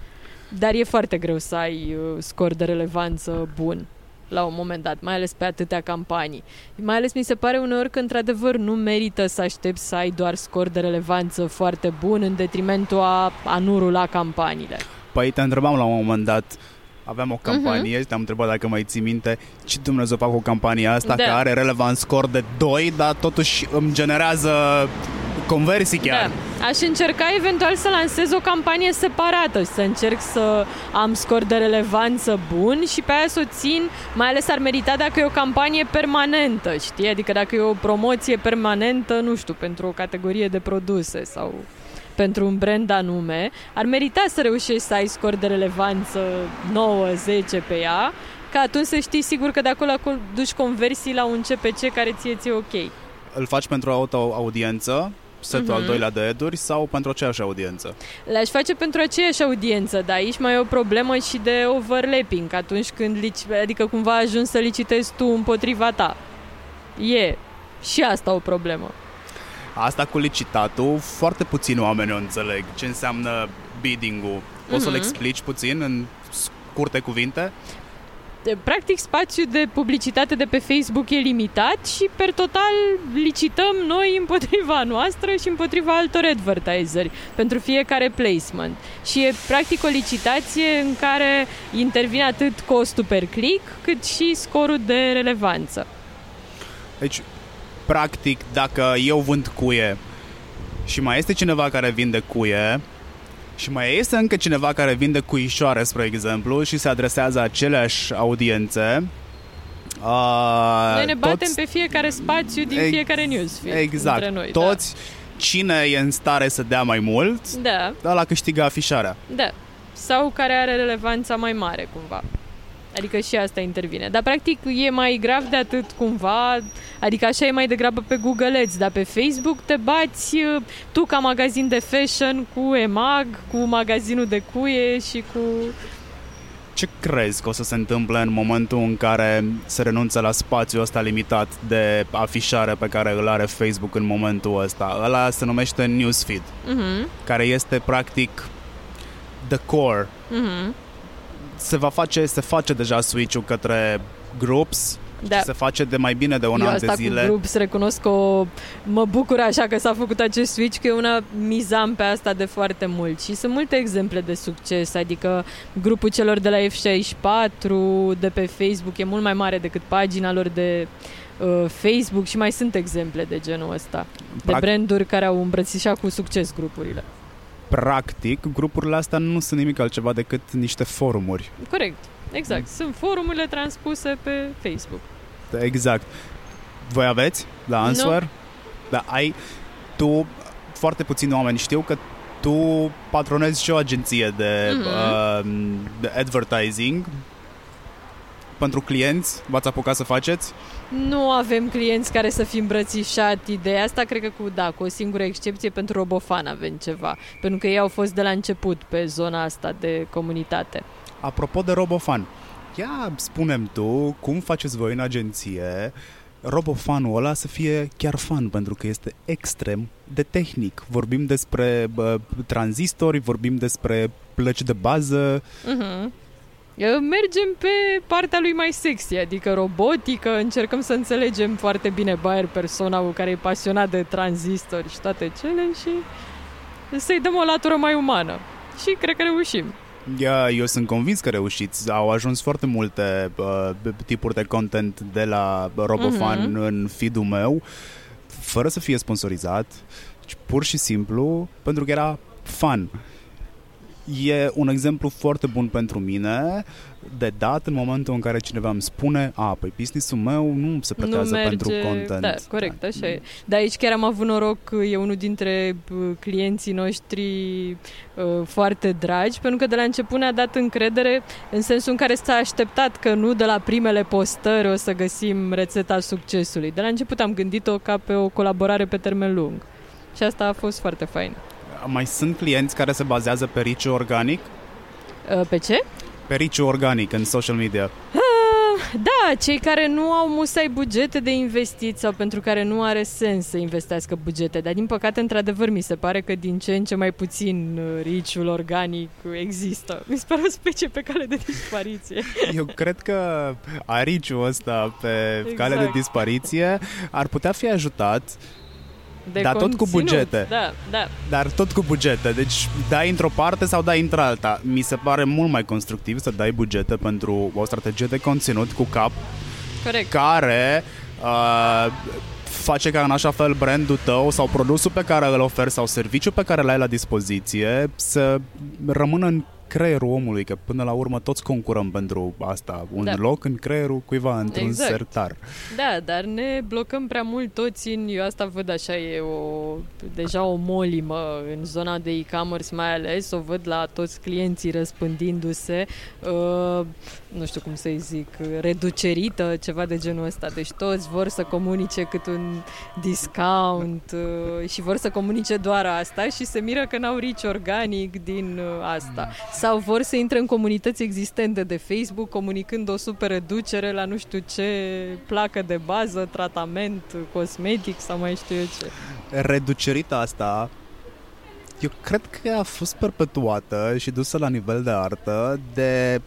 Dar e foarte greu să ai uh, scor de relevanță bun la un moment dat, mai ales pe atâtea campanii. Mai ales mi se pare uneori că într-adevăr nu merită să aștepți să ai doar scor de relevanță foarte bun în detrimentul a, a nu rula campaniile. Păi te întrebam la un moment dat, aveam o campanie uh-huh. și te-am întrebat dacă mai ții minte ce Dumnezeu fac cu campania asta da. care are relevant scor de 2, dar totuși îmi generează conversii chiar. Da. Aș încerca eventual să lansez o campanie separată și să încerc să am scor de relevanță bun și pe aia să o țin, mai ales ar merita dacă e o campanie permanentă, știi? Adică dacă e o promoție permanentă, nu știu, pentru o categorie de produse sau pentru un brand anume, ar merita să reușești să ai scor de relevanță 9-10 pe ea, ca atunci să știi sigur că de acolo duci conversii la un CPC care ție ți ok. Îl faci pentru o audiență setul uh-huh. al mhm. doilea de eduri sau pentru aceeași audiență? Le-aș face pentru aceeași audiență, dar aici mai e o problemă și de overlapping, atunci când, lici, adică cumva ajungi să licitezi tu împotriva ta. E și asta o problemă. Asta cu licitatul, foarte puțini oameni o înțeleg. Ce înseamnă bidding-ul? Poți uh-huh. să-l mhm. explici puțin în scurte cuvinte? practic spațiul de publicitate de pe Facebook e limitat și per total licităm noi împotriva noastră și împotriva altor advertiseri pentru fiecare placement. Și e practic o licitație în care intervine atât costul per click cât și scorul de relevanță. Deci practic, dacă eu vând cuie și mai este cineva care vinde cuie și mai este încă cineva care vinde cuișoare, spre exemplu, și se adresează aceleași audiențe, Uh, noi ne batem toți... pe fiecare spațiu din ex- fiecare newsfeed Exact. Între noi, da. toți, da. cine e în stare să dea mai mult, da. ăla câștigă afișarea. Da. Sau care are relevanța mai mare, cumva. Adică și asta intervine. Dar practic e mai grav de atât cumva, adică așa e mai degrabă pe Google Ads, dar pe Facebook te bați uh, tu ca magazin de fashion cu EMAG, cu magazinul de cuie și cu... Ce crezi că o să se întâmple în momentul în care se renunță la spațiul ăsta limitat de afișare pe care îl are Facebook în momentul ăsta? Ăla se numește Newsfeed, uh-huh. care este practic the core uh-huh se va face, se face deja switch-ul către groups Da. și se face de mai bine de un Eu an asta de zile. cu grup, să recunosc că o, mă bucur așa că s-a făcut acest switch, că eu una mizam pe asta de foarte mult și sunt multe exemple de succes, adică grupul celor de la F64 de pe Facebook e mult mai mare decât pagina lor de uh, Facebook și mai sunt exemple de genul ăsta, de Prac- branduri care au îmbrățișat cu succes grupurile. Practic, grupurile astea nu sunt nimic altceva decât niște forumuri. Corect, exact. Sunt forumurile transpuse pe Facebook. Exact. Voi aveți la Answer? Da, ai tu foarte puțini oameni știu că tu patronezi și o agenție de, Mhm. uh, de advertising pentru clienți. V-ați apucat să faceți? Nu avem clienți care să fi îmbrățișat ideea asta, cred că cu, da, cu o singură excepție pentru Robofan avem ceva, pentru că ei au fost de la început pe zona asta de comunitate. Apropo de Robofan, ia spune tu cum faceți voi în agenție Robofanul ăla să fie chiar fan, pentru că este extrem de tehnic. Vorbim despre bă, tranzistori, vorbim despre plăci de bază. Uh-huh. Mergem pe partea lui mai sexy, adică robotică, încercăm să înțelegem foarte bine Bayer persona care e pasionat de tranzistori și toate cele și să-i dăm o latură mai umană. Și cred că reușim. Ia, eu sunt convins că reușiți. Au ajuns foarte multe uh, tipuri de content de la Robofan Mhm. în feed-ul meu, fără să fie sponsorizat, ci pur și simplu pentru că era fun. E un exemplu foarte bun pentru mine de dat în momentul în care cineva îmi spune a, păi business-ul meu nu se pretează nu merge... pentru content. Da, corect, așa e. Dar aici chiar am avut noroc, e unul dintre uh, clienții noștri uh, foarte dragi, pentru că de la început ne-a dat încredere în sensul în care s-a așteptat că nu de la primele postări o să găsim rețeta succesului. De la început am gândit-o ca pe o colaborare pe termen lung. Și asta a fost foarte fain. Mai sunt clienți care se bazează pe reach organic? Uh, Pe ce? Pe reach organic în social media. Da, cei care nu au musai bugete de investiții sau pentru care nu are sens să investească bugete, dar din păcate, într-adevăr, mi se pare că din ce în ce mai puțin uh, riciul organic există. Mi se pare o specie pe cale de dispariție. Eu cred că ariciul ăsta pe Exact. cale de dispariție ar putea fi ajutat, De Dar tot cu conținut. bugete. Da, da. dar tot cu bugete. Deci dai într-o parte sau dai într-alta. Mi se pare mult mai constructiv să dai bugete pentru o strategie de conținut cu cap Corect. care uh, face ca în așa fel brandul tău sau produsul pe care îl oferi sau serviciul pe care l-ai la dispoziție să rămână în creierul omului, că până la urmă toți concurăm pentru asta, un Da. loc în creierul cuiva într-un Exact. sertar. Da, dar ne blocăm prea mult toți în, eu asta văd așa, e o, deja o molimă în zona de e-commerce mai ales, o văd la toți clienții răspândindu-se, uh, nu știu cum să-i zic, reducerită, ceva de genul ăsta, deci toți vor să comunice cât un discount uh, și vor să comunice doar asta și se miră că n-au rici organic din uh, asta. Sau vor să intre în comunități existente de Facebook comunicând o super reducere la nu știu ce placă de bază, tratament cosmetic sau mai știu eu ce. Reducerita asta eu cred că a fost perpetuată și dusă la nivel de artă de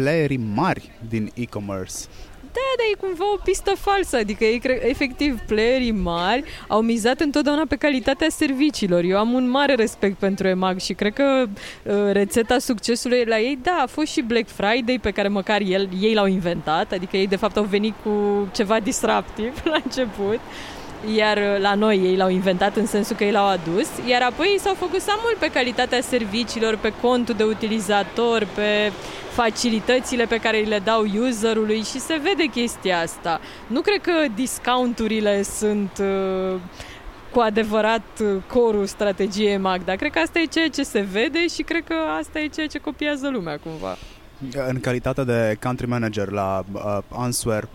playerii mari din e-commerce. Da, dar e cumva o pistă falsă, adică ei, cre- efectiv, playerii mari au mizat întotdeauna pe calitatea serviciilor. Eu am un mare respect pentru EMAG și cred că uh, rețeta succesului la ei, da, a fost și Black Friday pe care măcar el, ei l-au inventat, adică ei de fapt au venit cu ceva disruptiv la început. Iar uh, la noi ei l-au inventat în sensul că ei l-au adus, iar apoi ei s-au focusat mult pe calitatea serviciilor, pe contul de utilizator, pe facilitățile pe care îi le dau userului și se vede chestia asta. Nu cred că discounturile sunt uh, cu adevărat uh, corul strategiei MAC, dar cred că asta e ceea ce se vede și cred că asta e ceea ce copiază lumea cumva. În calitate de country manager la uh, Answer,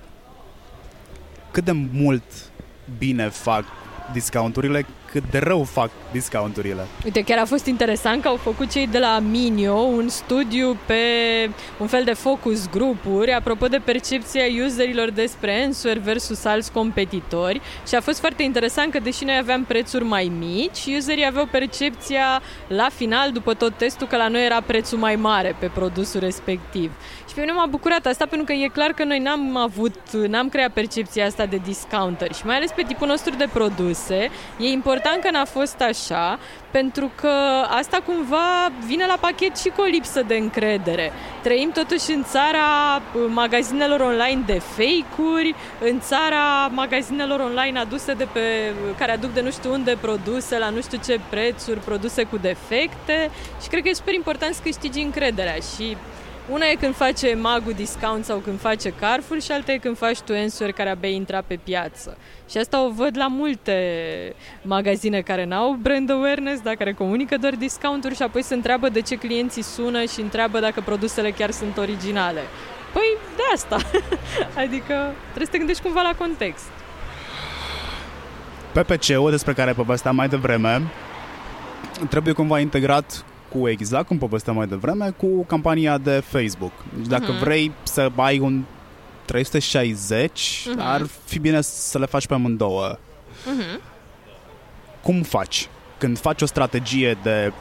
cât de mult bine fac discounturile cât de rău fac discounturile. Uite, chiar a fost interesant că au făcut cei de la Minio un studiu pe un fel de focus grupuri apropo de percepția userilor despre Answer versus alți competitori și a fost foarte interesant că deși noi aveam prețuri mai mici, userii aveau percepția la final, după tot testul, că la noi era prețul mai mare pe produsul respectiv. Și pe mine m-a bucurat asta pentru că e clar că noi n-am avut, n-am creat percepția asta de discounter și mai ales pe tipul nostru de produse. E important că n-a fost așa pentru că asta cumva vine la pachet și cu o lipsă de încredere. Trăim totuși în țara uh, magazinelor online de fake-uri, în țara magazinelor online aduse de pe, uh, care aduc de nu știu unde produse, la nu știu ce prețuri, produse cu defecte și cred că e super important să câștigi încrederea și una e când face Magu discount sau când face Carrefour și alta e când faci tu Answer care abia intra pe piață. Și asta o văd la multe magazine care n-au brand awareness, dar care comunică doar discounturi și apoi se întreabă de ce clienții sună și întreabă dacă produsele chiar sunt originale. Păi de asta. adică trebuie să te gândești cumva la context. PPC-ul despre care povesteam mai devreme trebuie cumva integrat cu exact cum povesteam mai devreme, cu campania de Facebook. Deci dacă uh-huh. vrei să ai un 360, uh-huh. Mhm. ar fi bine să le faci pe amândouă. Uh-huh. Cum faci? Când faci o strategie de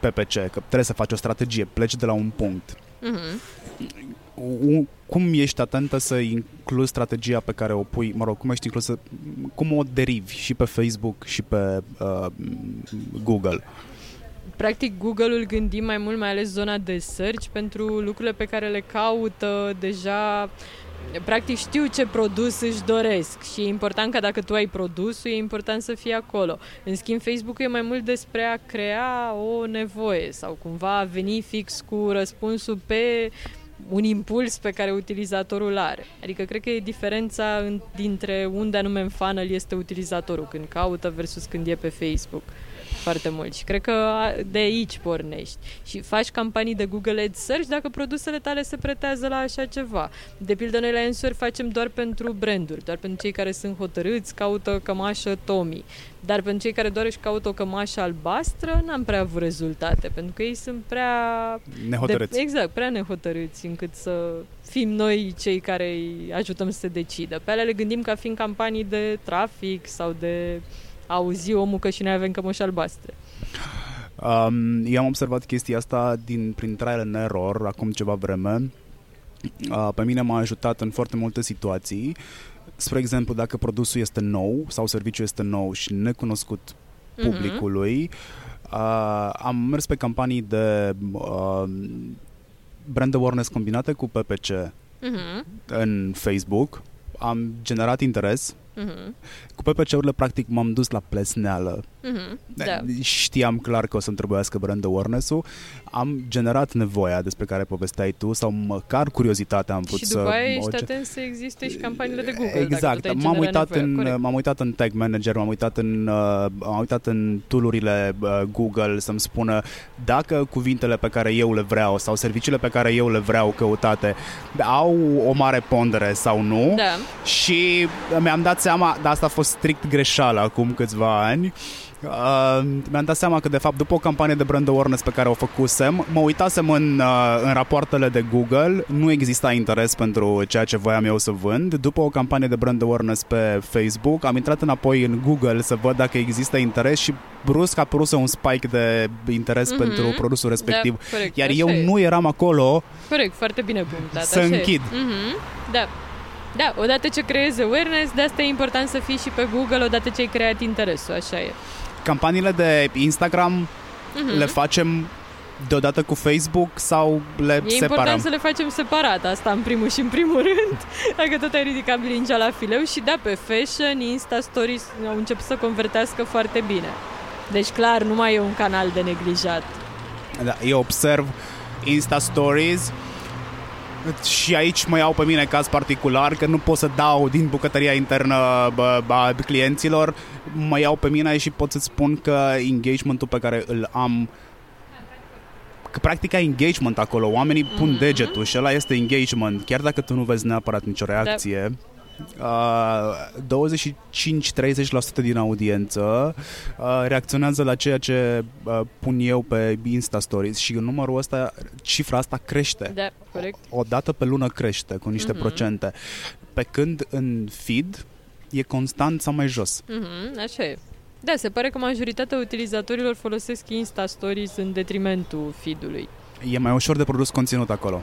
PPC, că trebuie să faci o strategie, pleci de la un punct. Uh-huh. Cum ești atentă să incluzi strategia pe care o pui, mă rog, cum ești inclusă, cum o derivi și pe Facebook și pe uh, Google? Practic Google-ul gândim mai mult, mai ales zona de search, pentru lucrurile pe care le caută deja practic știu ce produs își doresc și e important că dacă tu ai produsul, e important să fie acolo. În schimb, Facebook e mai mult despre a crea o nevoie sau cumva a veni fix cu răspunsul pe un impuls pe care utilizatorul are. Adică cred că e diferența în, dintre unde anume în funnel este utilizatorul, când caută versus când e pe Facebook foarte mult și cred că de aici pornești și faci campanii de Google Ads Search dacă produsele tale se pretează la așa ceva. De pildă, noi la Ensure facem doar pentru branduri, doar pentru cei care sunt hotărâți, caută cămașă Tommy. Dar pentru cei care doar își caută o cămașă albastră, n-am prea avut rezultate, pentru că ei sunt prea... Nehotărâți. De, exact, prea nehotărâți încât să fim noi cei care îi ajutăm să se decidă. Pe alea le gândim ca fiind campanii de trafic sau de auzi omul că și noi avem cămăși albastre. Um, eu am observat chestia asta din, prin trial and error acum ceva vreme. Uh, pe mine m-a ajutat în foarte multe situații. Spre exemplu, dacă produsul este nou sau serviciul este nou și necunoscut mhm. publicului, uh-huh. uh, am mers pe campanii de uh, brand awareness combinate cu PPC uh-huh. Mhm. în Facebook. Am generat interes Uh-huh. Cu PPC-urile, practic, m-am dus la plesneală. Uh-huh. Da. Știam clar că o să-mi trebuiască brand awareness-ul. Am generat nevoia despre care povesteai tu sau măcar curiozitatea am putut să... Și după aia ești atent să existe și campaniile de Google. Exact. M-am uitat, în, m-am uitat în Tag Manager, m-am uitat în, uh, m-am uitat în tool-urile uh, Google să-mi spună dacă cuvintele pe care eu le vreau sau serviciile pe care eu le vreau căutate au o mare pondere sau nu. Da. Și mi-am dat seama, dar asta a fost strict greșeală acum câțiva ani, Uh, mi-am dat seama că de fapt după o campanie de brand awareness pe care o făcusem, mă uitasem în, uh, în rapoartele de Google, nu exista interes pentru ceea ce voiam eu să vând. După o campanie de brand awareness pe Facebook, am intrat înapoi în Google să văd dacă există interes și brusc a apărut un spike de interes mm-hmm. pentru produsul respectiv. Da, corect, Iar eu e. nu eram acolo Corect, foarte bine punctat. Să așa închid. Mm-hmm. Da. Da, odată ce creezi awareness, de asta e important să fii și pe Google odată ce ai creat interesul, așa e. Campaniile de Instagram uh-huh. le facem deodată cu Facebook sau le e separăm? E important să le facem separat, asta în primul și în primul rând, dacă tot ai ridicat blingea la fileu și da, pe fashion, Insta Stories au început să convertească foarte bine. Deci clar, nu mai e un canal de neglijat. Da, eu observ Insta Stories și aici mă iau pe mine caz particular că nu pot să dau din bucătăria internă a clienților, mă iau pe mine și pot să spun că engagementul pe care îl am că practic ai engagement acolo, oamenii pun mm-hmm. degetul și ăla este engagement, chiar dacă tu nu vezi neapărat nicio reacție. Uh, 25-30% din audiență uh, reacționează la ceea ce uh, pun eu pe Insta Stories și în numărul ăsta, cifra asta crește. Da, corect. O, o dată pe lună crește cu niște Mhm. procente. Pe când în feed e constant sau mai jos. Mhm, așa e. Da, se pare că majoritatea utilizatorilor folosesc Insta Stories în detrimentul feed-ului. E mai ușor de produs conținut acolo.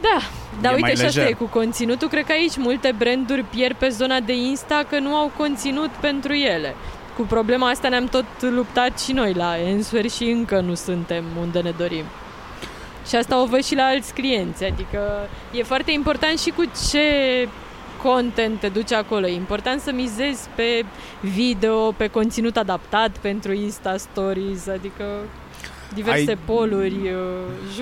Da, dar E uite mai și asta lejer. e cu conținutul. Cred că aici multe branduri pierd pe zona de Insta că nu au conținut pentru ele. Cu problema asta ne-am tot luptat și noi la Answer și încă nu suntem unde ne dorim. Și asta o văd și la alți clienți, adică e foarte important și cu ce content te duci acolo. E important să mizezi pe video, pe conținut adaptat pentru Insta Stories, adică diverse Ai- poluri, uh,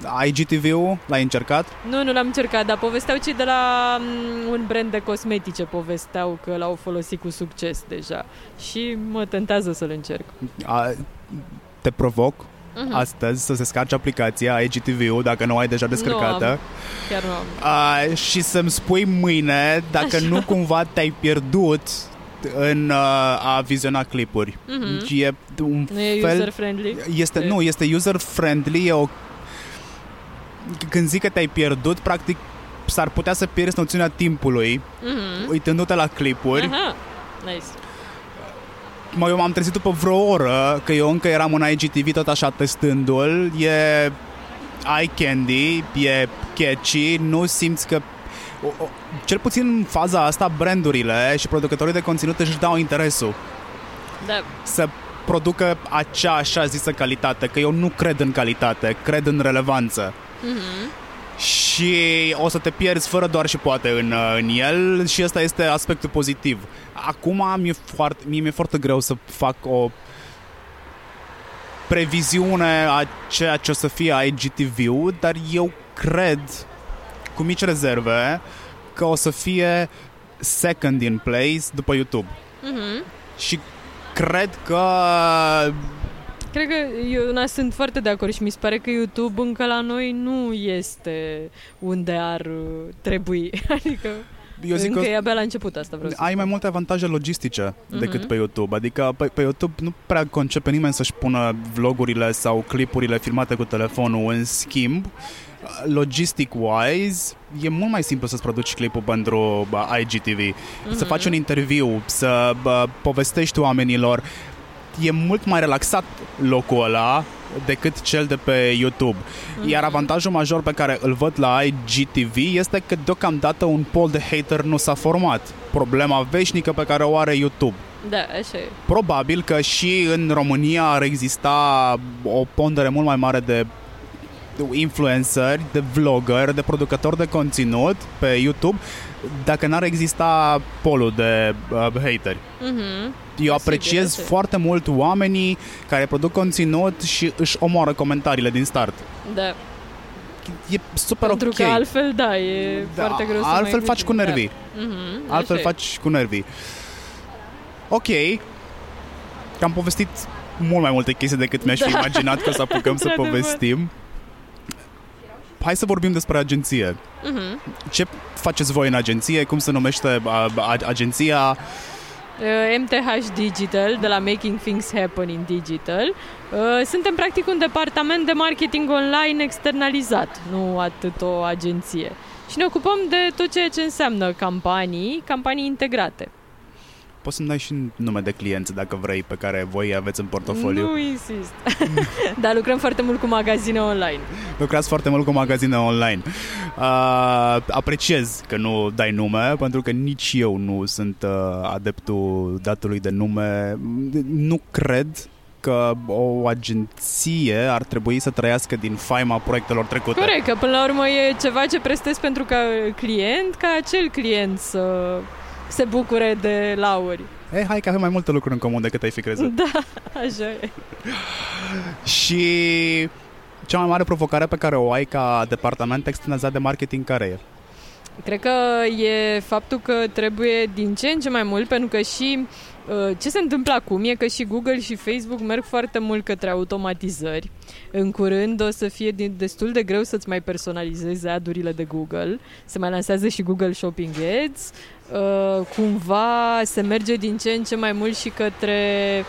jucării. IGTV-ul l-ai încercat? Nu, nu l-am încercat, dar povesteau cei de la mm, un brand de cosmetice, povesteau că l-au folosit cu succes deja și mă tentează să-l încerc. A, te provoc Mhm. astăzi să se scarci aplicația IGTV-ul dacă nu ai deja descărcată am. Chiar nu am. a, și să-mi spui mâine dacă Așa. nu cumva te-ai pierdut în uh, a viziona clipuri. Mhm. E un Nu e fel... user-friendly? Este, E- nu, este user-friendly, e o... Când zic că te-ai pierdut, practic s-ar putea să pierzi noțiunea timpului Mhm. uitându-te la clipuri. Aha, nice. Mă, eu m-am trezit după vreo oră că eu încă eram în IGTV tot așa testându-l. E eye candy, e catchy, nu simți că o, o, cel puțin în faza asta brandurile și producătorii de conținut își dau interesul Da, să producă acea așa zisă calitate, că eu nu cred în calitate, cred în relevanță. Mhm. Și o să te pierzi fără doar și poate în, în el și ăsta este aspectul pozitiv. Acum mi-e foarte, mie mi-e foarte greu să fac o previziune a ceea ce o să fie IGTV-ul, dar eu cred, cu mici rezerve, că o să fie second in place după YouTube. Mhm. Și cred că Cred că eu una, sunt foarte de acord și mi se pare că YouTube încă la noi nu este unde ar uh, trebui. Adică eu zic încă că e abia la început asta vreau să ai spun. mai multe avantaje logistice Mhm. decât pe YouTube. Adică pe, pe YouTube nu prea concepe nimeni să-și pună vlogurile sau clipurile filmate cu telefonul. În schimb, logistic-wise, e mult mai simplu să-ți produci clipul pentru bă, IGTV. Mhm. Să faci un interviu, să bă, povestești oamenilor. E mult mai relaxat locul ăla decât cel de pe YouTube. Mhm. Iar avantajul major pe care îl văd la IGTV este că deocamdată un pol de hater nu s-a format. Problema veșnică pe care o are YouTube. Da, așa e. Probabil că și în România ar exista o pondere mult mai mare de influenceri, de vlogger, de producători de conținut pe YouTube dacă n-ar exista polul de uh, hateri. Mhm. Eu Posibil, apreciez așa e. foarte mult oamenii care produc conținut și își omoară comentariile din start. Da. E super Pentru ok. că altfel, da, e Da, foarte greu să altfel mai faci cu gândi. nervii. Da. Mhm, Altfel așa e. faci cu nervii. Ok. Că am povestit mult mai multe chestii decât mi-aș fi Da. imaginat că o să apucăm să Într-adevăr. povestim. Hai să vorbim despre agenție. Mhm. Ce faceți voi în agenție? Cum se numește a, a, agenția? Uh, MTH Digital, de la Making Things Happen in Digital. Uh, Suntem practic un departament de marketing online externalizat, nu atât o agenție. Și ne ocupăm de tot ceea ce înseamnă campanii, campanii integrate. Poți să-mi dai și nume de clienți, dacă vrei, pe care voi aveți în portofoliu. Nu insist. Dar lucrăm foarte mult cu magazine online. Lucrați foarte mult cu magazine online. Uh, apreciez că nu dai nume, pentru că nici eu nu sunt uh, adeptul datului de nume. Nu cred că o agenție ar trebui să trăiască din faima proiectelor trecute. Corect, că până la urmă e ceva ce prestezi pentru ca client, ca acel client să se bucure de lauri. Eh, hai că avem mai multe lucruri în comun decât ai fi crezut. Da, așa e. Și cea mai mare provocare pe care o ai ca departament externalizat de marketing care e? Cred că e faptul că trebuie din ce în ce mai mult, pentru că și Uh, ce se întâmplă acum e că și Google și Facebook merg foarte mult către automatizări. În curând o să fie destul de greu să-ți mai personalizezi adurile de Google. Se mai lansează și Google Shopping Ads. Uh, cumva se merge din ce în ce mai mult și către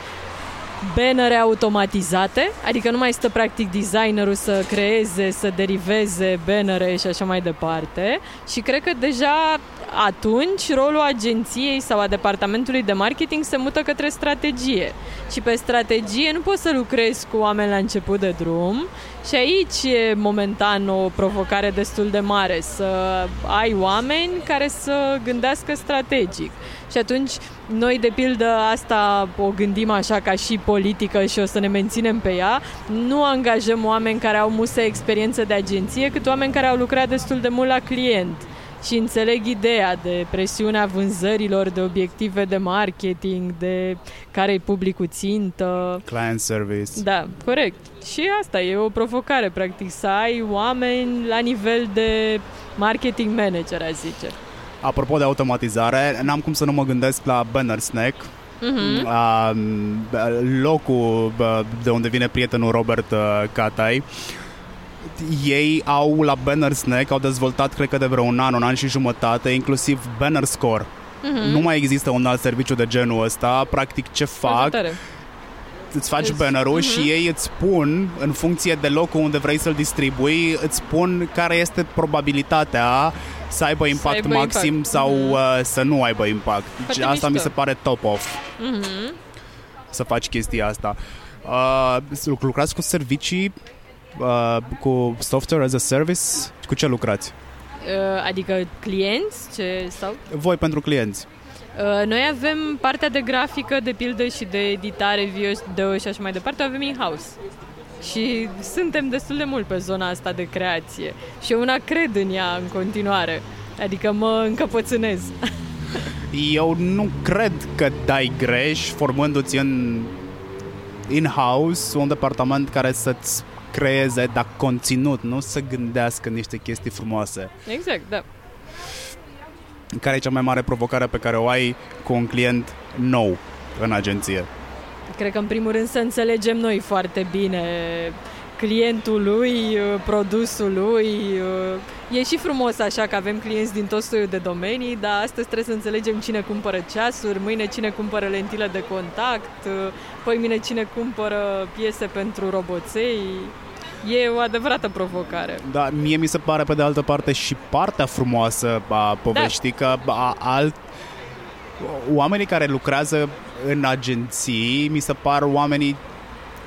bannere automatizate, adică nu mai stă practic designerul să creeze, să deriveze bannere și așa mai departe. Și cred că deja atunci rolul agenției sau a departamentului de marketing se mută către strategie. Și pe strategie nu poți să lucrezi cu oameni la început de drum și aici e momentan o provocare destul de mare să ai oameni care să gândească strategic și atunci noi, de pildă, asta o gândim așa ca și politică și o să ne menținem pe ea. Nu angajăm oameni care au musă experiență de agenție, cât oameni care au lucrat destul de mult la client și înțeleg ideea de presiunea vânzărilor, de obiective de marketing, de care e publicul țintă. Client service. Da, corect. Și asta e o provocare, practic, să ai oameni la nivel de marketing manager, aș zice. Apropo de automatizare, n-am cum să nu mă gândesc la Banner Snack, uh-huh. uh, locul de unde vine prietenul Robert uh, Catai. Ei au la Banner Snack, au dezvoltat cred că de vreo un an, un an și jumătate, inclusiv Banner Score. Uh-huh. Nu mai există un alt serviciu de genul ăsta. Practic ce fac îți faci deci, bannerul uh-huh. și ei îți spun, în funcție de locul unde vrei să-l distribui, îți spun care este probabilitatea să aibă impact să aibă maxim impact. sau mm-hmm. uh, să nu aibă impact. Deci asta mișto. mi se pare top off. Mm-hmm. Să faci chestia asta. Uh, lucrați cu servicii, uh, cu software as a service? Cu ce lucrați? Uh, adică clienți? Ce, sau? Voi pentru clienți. Uh, noi avem partea de grafică, de pildă și de editare, video și așa mai departe, avem in-house. Și suntem destul de mult pe zona asta de creație. Și eu una cred în ea în continuare. Adică mă încăpățânez. Eu nu cred că dai greș formându-ți în in-house un departament care să-ți creeze, dar conținut, nu să gândească niște chestii frumoase. Exact, da. Care e cea mai mare provocare pe care o ai cu un client nou în agenție? Cred că în primul rând să înțelegem noi foarte bine clientul lui, produsul lui. E și frumos așa că avem clienți din tot soiul de domenii, dar astăzi trebuie să înțelegem cine cumpără ceasuri, mâine cine cumpără lentile de contact, poi mine cine cumpără piese pentru roboței. E o adevărată provocare. Da, mie mi se pare pe de altă parte și partea frumoasă a poveștii, da. că a, alt, oamenii care lucrează în agenții mi se par oamenii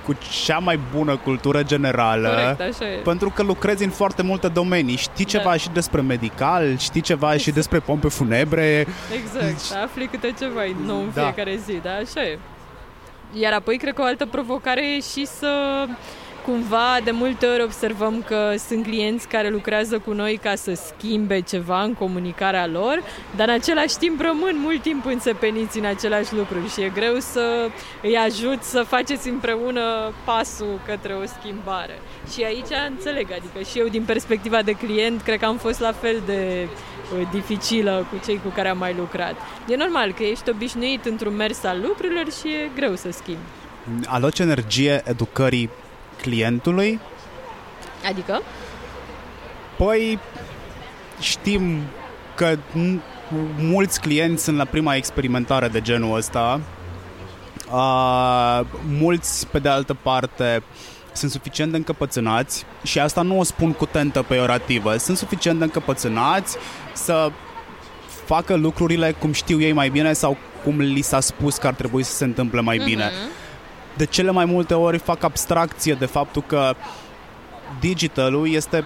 cu cea mai bună cultură generală Corect, așa e. pentru că lucrezi în foarte multe domenii. Știi ceva da. și despre medical, știi ceva exact. și despre pompe funebre. Exact, afli câte ceva nou în da. fiecare zi, da, așa e. Iar apoi cred că o altă provocare e și să cumva de multe ori observăm că sunt clienți care lucrează cu noi ca să schimbe ceva în comunicarea lor, dar în același timp rămân mult timp înțepeniți în același lucru și e greu să îi ajut să faceți împreună pasul către o schimbare. Și aici înțeleg, adică și eu din perspectiva de client cred că am fost la fel de uh, dificilă cu cei cu care am mai lucrat. E normal că ești obișnuit într-un mers al lucrurilor și e greu să schimbi. Aloci energie educării clientului. Adică? Păi știm că mulți clienți sunt la prima experimentare de genul ăsta. Uh, mulți, pe de altă parte, sunt suficient de încăpățânați și asta nu o spun cu tentă peorativă, sunt suficient de încăpățânați să facă lucrurile cum știu ei mai bine sau cum li s-a spus că ar trebui să se întâmple mai mm-hmm. bine de cele mai multe ori fac abstracție de faptul că digitalul este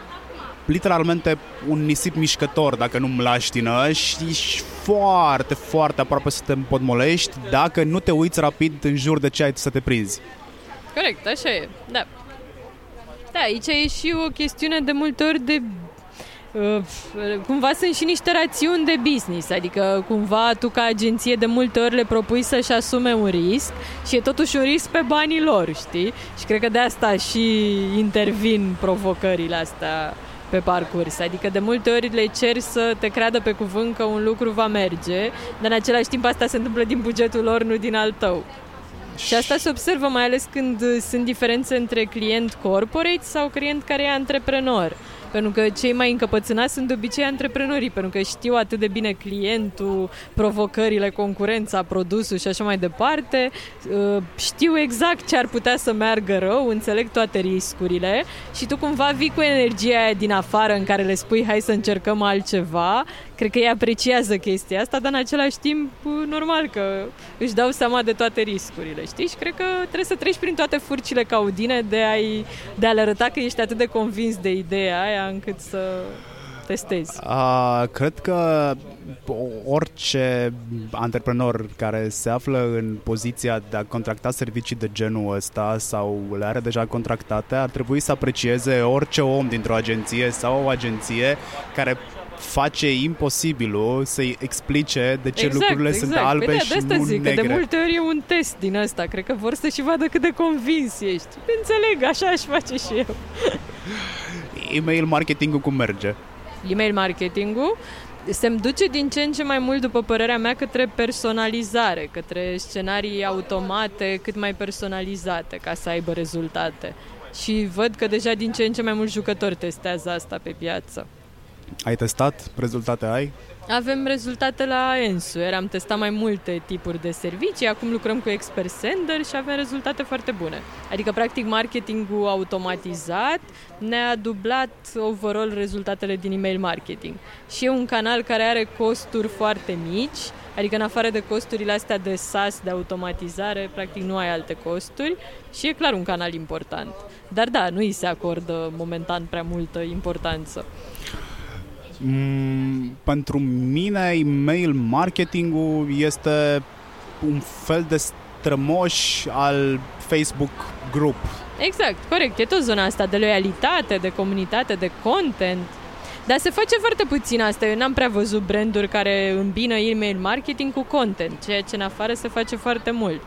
literalmente un nisip mișcător dacă nu mlaștină și ești foarte, foarte aproape să te împotmolești dacă nu te uiți rapid în jur de ce ai să te prinzi. Corect, așa e, da. Da, aici e și o chestiune de multe ori de Uh, cumva sunt și niște rațiuni de business, adică cumva tu ca agenție de multe ori le propui să-și asume un risc și e totuși un risc pe banii lor, știi? Și cred că de asta și intervin provocările astea pe parcurs. Adică de multe ori le ceri să te creadă pe cuvânt că un lucru va merge, dar în același timp asta se întâmplă din bugetul lor, nu din al tău. Și asta se observă mai ales când sunt diferențe între client corporate sau client care e antreprenor. Pentru că cei mai încăpățânați sunt de obicei antreprenorii, pentru că știu atât de bine clientul, provocările, concurența, produsul și așa mai departe. Uh, știu exact ce ar putea să meargă rău, înțeleg toate riscurile și tu cumva vii cu energia aia din afară în care le spui hai să încercăm altceva. Cred că ei apreciază chestia asta, dar în același timp normal că își dau seama de toate riscurile, știi? Și cred că trebuie să treci prin toate furcile caudine de a, de a le arăta că ești atât de convins de ideea aia încât să testezi? Uh, cred că orice antreprenor care se află în poziția de a contracta servicii de genul ăsta sau le are deja contractate, ar trebui să aprecieze orice om dintr-o agenție sau o agenție care face imposibilul să-i explice de ce exact, lucrurile exact. sunt albe păi și de asta nu zic, negre. Că de multe ori e un test din ăsta. Cred că vor să și vadă cât de convins ești. Înțeleg, așa aș face și eu. E-mail marketingul cum merge? E-mail marketingul se duce din ce în ce mai mult, după părerea mea, către personalizare, către scenarii automate cât mai personalizate ca să aibă rezultate. Și văd că deja din ce în ce mai mulți jucători testează asta pe piață. Ai testat? Rezultate ai? Avem rezultate la Ensuer, am testat mai multe tipuri de servicii, acum lucrăm cu Expert Sender și avem rezultate foarte bune. Adică, practic, marketingul automatizat ne-a dublat overall rezultatele din email marketing. Și e un canal care are costuri foarte mici, adică în afară de costurile astea de SaaS, de automatizare, practic nu ai alte costuri și e clar un canal important. Dar da, nu îi se acordă momentan prea multă importanță. Mm, pentru mine, email marketingul este un fel de strămoș al Facebook Group. Exact, corect. E tot zona asta de loialitate, de comunitate, de content. Dar se face foarte puțin asta. Eu n-am prea văzut branduri care îmbină email marketing cu content, ceea ce în afară se face foarte mult.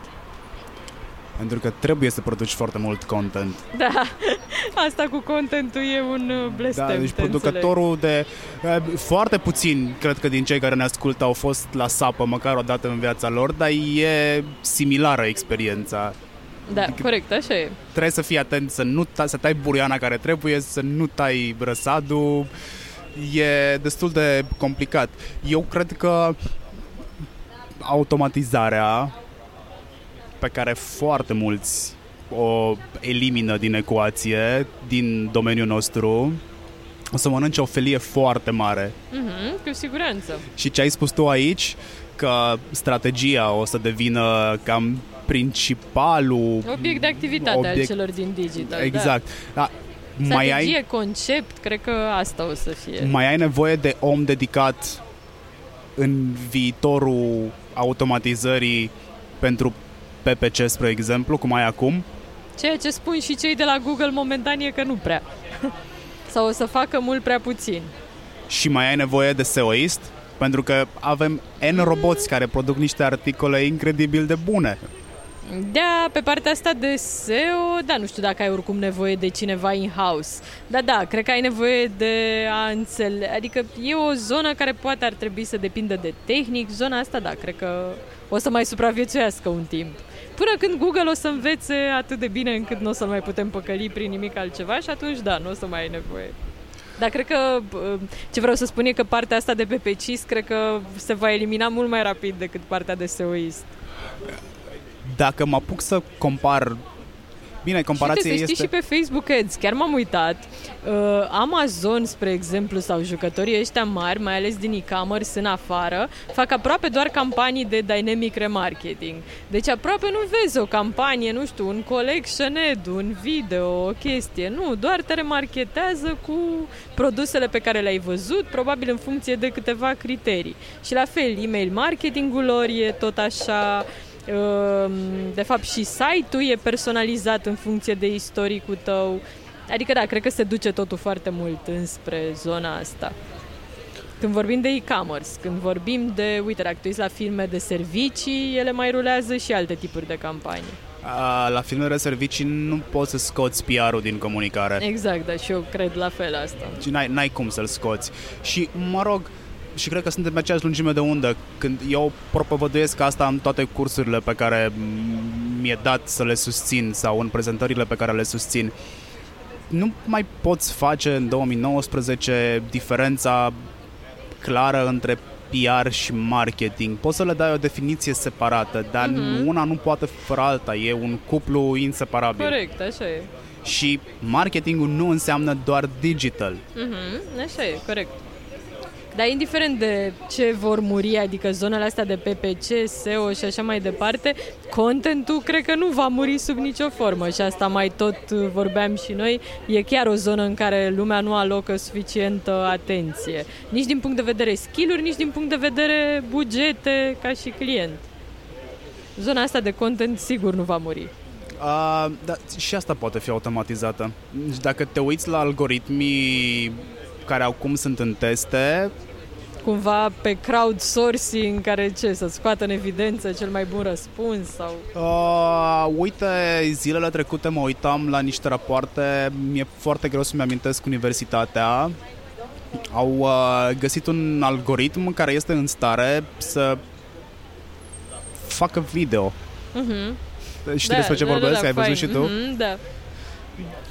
Pentru că trebuie să produci foarte mult content. Da, asta cu contentul e un uh, blestem. Da, deci te producătorul de... eh, Foarte puțin, cred că din cei care ne ascultă au fost la sapă măcar o dată în viața lor, dar e similară experiența. Da, corect, așa e. Trebuie să fii atent să nu ta, să tai buriana care trebuie, să nu tai răsadul. E destul de complicat. Eu cred că automatizarea pe care foarte mulți o elimină din ecuație, din domeniul nostru, o să mănânce o felie foarte mare. Mm-hmm, cu siguranță. Și ce ai spus tu aici, că strategia o să devină cam principalul Obiect de activitate Obiect- al celor din digital. Exact. Da. Da. Mai Strategie, ai, concept, cred că asta o să fie. mai ai nevoie de om dedicat în viitorul automatizării pentru PPC, spre exemplu, cum ai acum? Ceea ce spun și cei de la Google momentan e că nu prea. Sau o să facă mult prea puțin. Și mai ai nevoie de SEOist? Pentru că avem N roboți care produc niște articole incredibil de bune. Da, pe partea asta de SEO, da, nu știu dacă ai oricum nevoie de cineva in-house. Da, da, cred că ai nevoie de a înțelege, adică e o zonă care poate ar trebui să depindă de tehnic, zona asta, da, cred că o să mai supraviețuiască un timp. Până când Google o să învețe atât de bine încât nu o să mai putem păcăli prin nimic altceva și atunci, da, nu o să mai ai nevoie. Dar cred că ce vreau să spun e că partea asta de PPCist cred că se va elimina mult mai rapid decât partea de SEOist. Dacă mă apuc să compar Bine, comparația și uite, să este... știi și pe Facebook Ads, chiar m-am uitat, uh, Amazon, spre exemplu, sau jucătorii ăștia mari, mai ales din e-commerce în afară, fac aproape doar campanii de dynamic remarketing. Deci aproape nu vezi o campanie, nu știu, un collection ad, un video, o chestie, nu, doar te remarketează cu produsele pe care le-ai văzut, probabil în funcție de câteva criterii. Și la fel, email marketingul lor e tot așa de fapt și site-ul e personalizat în funcție de istoricul tău. Adică da, cred că se duce totul foarte mult înspre zona asta. Când vorbim de e-commerce, când vorbim de, uite, dacă tu la filme de servicii, ele mai rulează și alte tipuri de campanii. Uh, la filmele de servicii nu poți să scoți PR-ul din comunicare. Exact, dar și eu cred la fel asta. Și n-ai, n-ai cum să-l scoți. Și, mă rog, și cred că suntem pe aceeași lungime de undă. Când eu propovăduiesc asta în toate cursurile pe care mi-e dat să le susțin sau în prezentările pe care le susțin, nu mai poți face în 2019 diferența clară între PR și marketing. Poți să le dai o definiție separată, dar mm-hmm. una nu poate fără alta. E un cuplu inseparabil. Corect, așa e. Și marketingul nu înseamnă doar digital. Mm-hmm, așa e, corect. Dar indiferent de ce vor muri, adică zonele astea de PPC, SEO și așa mai departe, contentul cred că nu va muri sub nicio formă și asta mai tot vorbeam și noi. E chiar o zonă în care lumea nu alocă suficientă atenție. Nici din punct de vedere skill nici din punct de vedere bugete ca și client. Zona asta de content sigur nu va muri. Uh, da, și asta poate fi automatizată. Dacă te uiți la algoritmii care acum sunt în teste. Cumva pe crowdsourcing care ce, să scoată în evidență cel mai bun răspuns? sau? Uh, uite, zilele trecute mă uitam la niște rapoarte, mi-e foarte greu să-mi amintesc universitatea. Au uh, găsit un algoritm care este în stare să facă video. Uh-huh. Știi da, despre ce da, vorbesc? Da, da, Ai văzut fine. și tu? Uh-huh, da.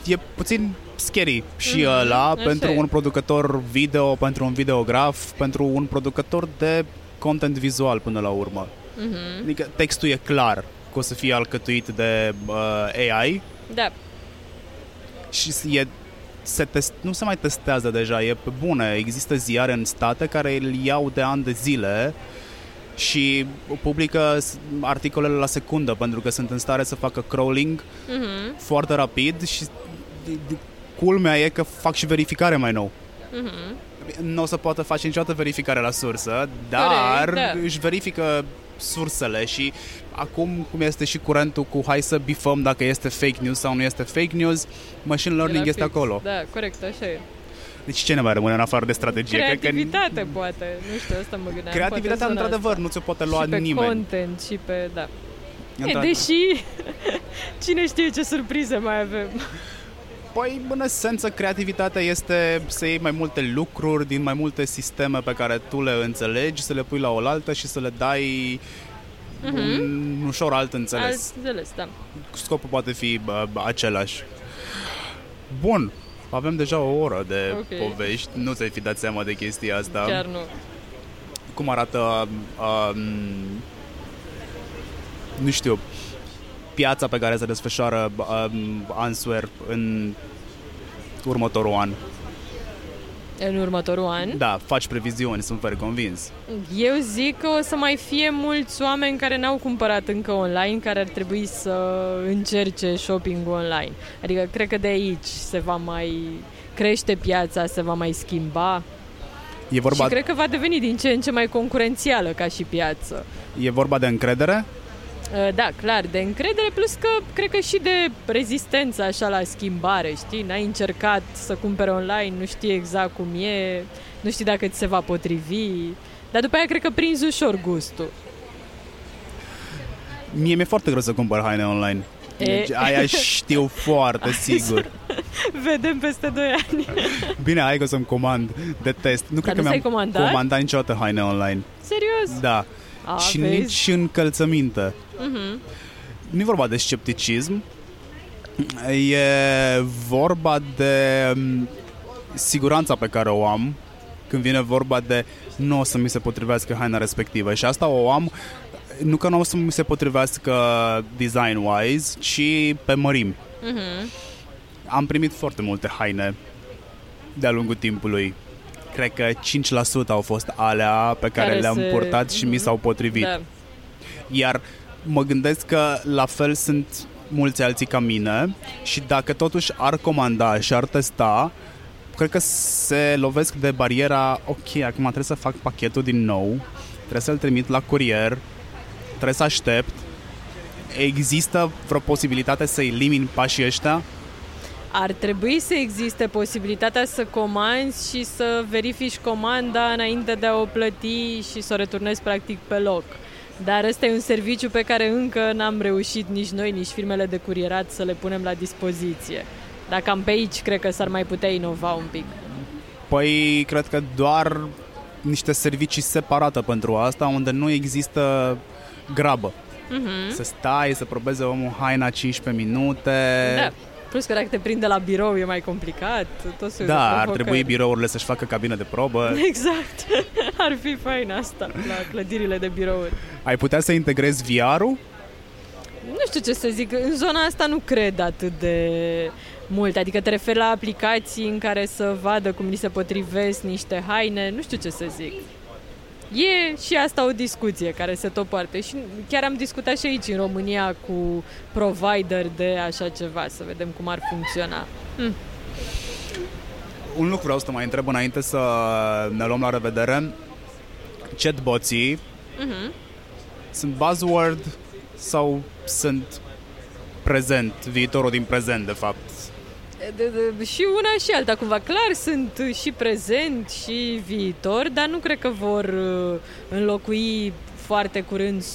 E puțin scary și mm-hmm, ăla pentru un producător video, pentru un videograf, pentru un producător de content vizual până la urmă. Mm-hmm. Adică textul e clar că o să fie alcătuit de uh, AI. Da. Și e se test, nu se mai testează deja, e pe bune. Există ziare în state care îl iau de ani de zile și publică articolele la secundă pentru că sunt în stare să facă crawling mm-hmm. foarte rapid și culmea e că fac și verificare mai nou. Mm-hmm. Nu o să poată face niciodată verificare la sursă, dar Corect, da. își verifică sursele și acum cum este și curentul cu hai să bifăm dacă este fake news sau nu este fake news, machine learning este fix. acolo. Da, corect, așa e. Deci ce ne mai rămâne în afară de strategie? Creativitate, că... poate. Nu știu, asta mă gândeam. Creativitatea, într-adevăr, nu ți-o poate lua și pe nimeni. content și pe... Da. E, deși cine știe ce surprize mai avem. Păi, în esență, creativitatea este să iei mai multe lucruri din mai multe sisteme pe care tu le înțelegi, să le pui la oaltă și să le dai uh-huh. un ușor alt înțeles. Alt înțeles, da. Scopul poate fi bă, același. Bun, avem deja o oră de okay. povești. Nu ți-ai fi dat seama de chestia asta. Chiar nu. Cum arată, um, nu știu, piața pe care se desfășoară um, Answer în următorul an? În următorul an? Da, faci previziuni, sunt foarte convins. Eu zic că o să mai fie mulți oameni care n-au cumpărat încă online, care ar trebui să încerce shopping online. Adică cred că de aici se va mai crește piața, se va mai schimba. E vorba... Și cred că va deveni din ce în ce mai concurențială ca și piață. E vorba de încredere? Uh, da, clar, de încredere, plus că cred că și de rezistență așa la schimbare, știi? N-ai încercat să cumpere online, nu știi exact cum e, nu știi dacă ți se va potrivi, dar după aia cred că prinzi ușor gustul. Mie mi-e foarte greu să cumpăr haine online. E... Deci aia știu foarte sigur. Vedem peste 2 ani. Bine, hai că să-mi comand de test. Nu Dar cred că mi-am comandat? comandat niciodată haine online. Serios? Da. A, și vezi? nici încălțăminte. Uh-huh. Nu e vorba de scepticism, e vorba de mm, siguranța pe care o am când vine vorba de nu o să mi se potrivească haina respectivă și asta o am nu că nu o să mi se potrivească design-wise, ci pe mărimi. Uh-huh. Am primit foarte multe haine de-a lungul timpului. Cred că 5% au fost alea pe care, care le-am se... purtat și uh-huh. mi mhm. s-au potrivit. Da. Iar mă gândesc că la fel sunt mulți alții ca mine și dacă totuși ar comanda și ar testa, cred că se lovesc de bariera, ok, acum trebuie să fac pachetul din nou, trebuie să-l trimit la curier, trebuie să aștept. Există vreo posibilitate să elimin pașii ăștia? Ar trebui să existe posibilitatea să comanzi și să verifici comanda înainte de a o plăti și să o returnezi practic pe loc. Dar ăsta e un serviciu pe care încă n-am reușit nici noi, nici firmele de curierat să le punem la dispoziție. Dar cam pe aici cred că s-ar mai putea inova un pic. Păi, cred că doar niște servicii separate pentru asta, unde nu există grabă. Mhm. Să stai, să probeze omul haina 15 minute. Da. Plus că dacă te prinde la birou e mai complicat. Tot soiul de Da, ar provocări. trebui birourile să-și facă cabină de probă. Exact. Ar fi fain asta la clădirile de birouri. Ai putea să integrezi VR-ul? Nu știu ce să zic, în zona asta nu cred atât de mult. Adică te referi la aplicații în care să vadă cum li se potrivesc niște haine, nu știu ce să zic. E și asta o discuție care se tot poartă și chiar am discutat și aici în România cu provider de așa ceva, să vedem cum ar funcționa. Hm. Un lucru vreau să te mai întreb înainte să ne luăm la revedere. Chatboții Mhm. sunt buzzword sau sunt prezent, viitorul din prezent, de fapt? De, de, și una și alta, cumva. Clar, sunt și prezent și viitor, dar nu cred că vor uh, înlocui foarte curând 100%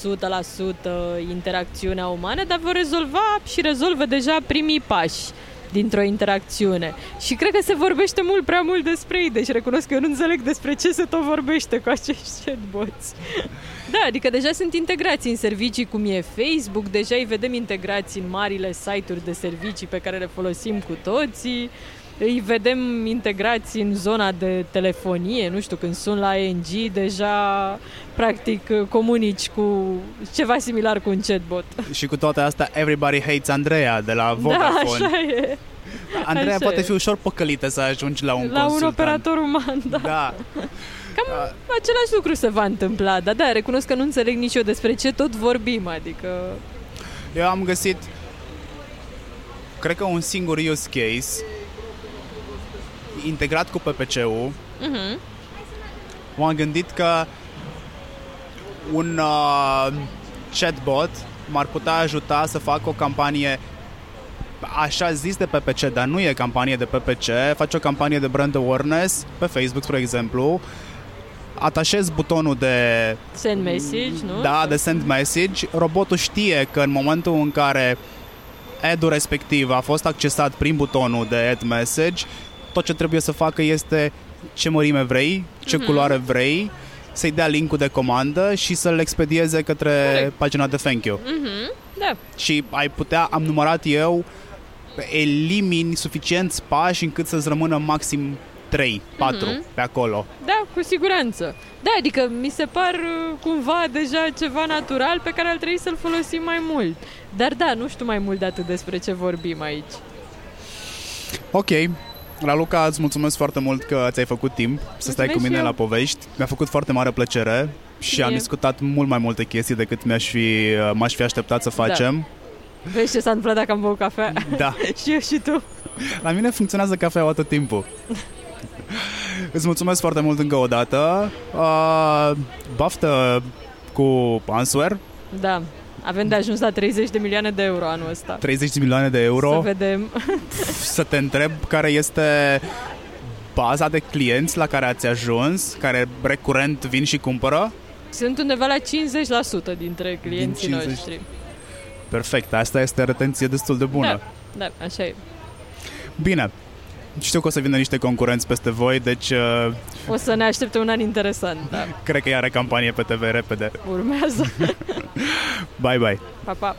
interacțiunea umană, dar vor rezolva și rezolvă deja primii pași dintr-o interacțiune. Și cred că se vorbește mult prea mult despre ei, deci recunosc că eu nu înțeleg despre ce se tot vorbește cu acești chatbots. Da, adică deja sunt integrați în servicii cum e Facebook, deja îi vedem integrați în marile site-uri de servicii pe care le folosim cu toții, îi vedem integrați în zona de telefonie, nu știu, când sun la ING, deja practic comunici cu ceva similar cu un chatbot. Și cu toate astea, everybody hates Andreea de la Da, Vodafone. așa e. Andreea așa poate e. fi ușor păcălită să ajungi la un la un consultant. operator uman, da. Da. Cam același lucru se va întâmpla, dar da, recunosc că nu înțeleg nici eu despre ce tot vorbim, adică... Eu am găsit, cred că un singur use case integrat cu PPC-ul. Uh-huh. M-am gândit că un uh, chatbot m-ar putea ajuta să fac o campanie așa zis de PPC, dar nu e campanie de PPC, faci o campanie de brand awareness pe Facebook, spre exemplu, atașezi butonul de Send message, nu? da, de send message, robotul știe că în momentul în care ad-ul respectiv a fost accesat prin butonul de add message, tot ce trebuie să facă este ce mărime vrei, ce Mhm. culoare vrei, să-i dea linkul de comandă și să-l expedieze către Corect. pagina de thank you. Mhm, da. Și ai putea, am numărat eu, elimini suficienți pași încât să-ți rămână maxim 3, 4 Mhm. pe acolo. Da, cu siguranță. Da, adică mi se par uh, cumva deja ceva natural pe care ar trebui să-l folosim mai mult. Dar da, nu știu mai mult de atât despre ce vorbim aici. Ok. Raluca, îți mulțumesc foarte mult că ți-ai făcut timp să stai cu Mulțumesc mine și eu. la povești. Mi-a făcut foarte mare plăcere și am Mie. discutat mult mai multe chestii decât mi-aș fi, m-aș fi așteptat să facem. Vezi ce s-a întâmplat dacă am băut cafea? Da. și eu și tu. La mine funcționează cafeaua tot timpul. Îți mulțumesc foarte mult încă o dată. Uh, baftă cu Answer, Da. Avem de ajuns la 30 de milioane de euro anul ăsta. 30 de milioane de euro. Să vedem. să te întreb care este baza de clienți la care ați ajuns, care recurent vin și cumpără. Sunt undeva la 50% dintre clienții 50. noștri. Perfect, asta este retenție destul de bună. Da, da, așa e. Bine, știu că o să vină niște concurenți peste voi, deci uh, O să ne aștepte un an interesant, da. cred că are campanie pe TV repede. Urmează. Bye bye! Pa, pa.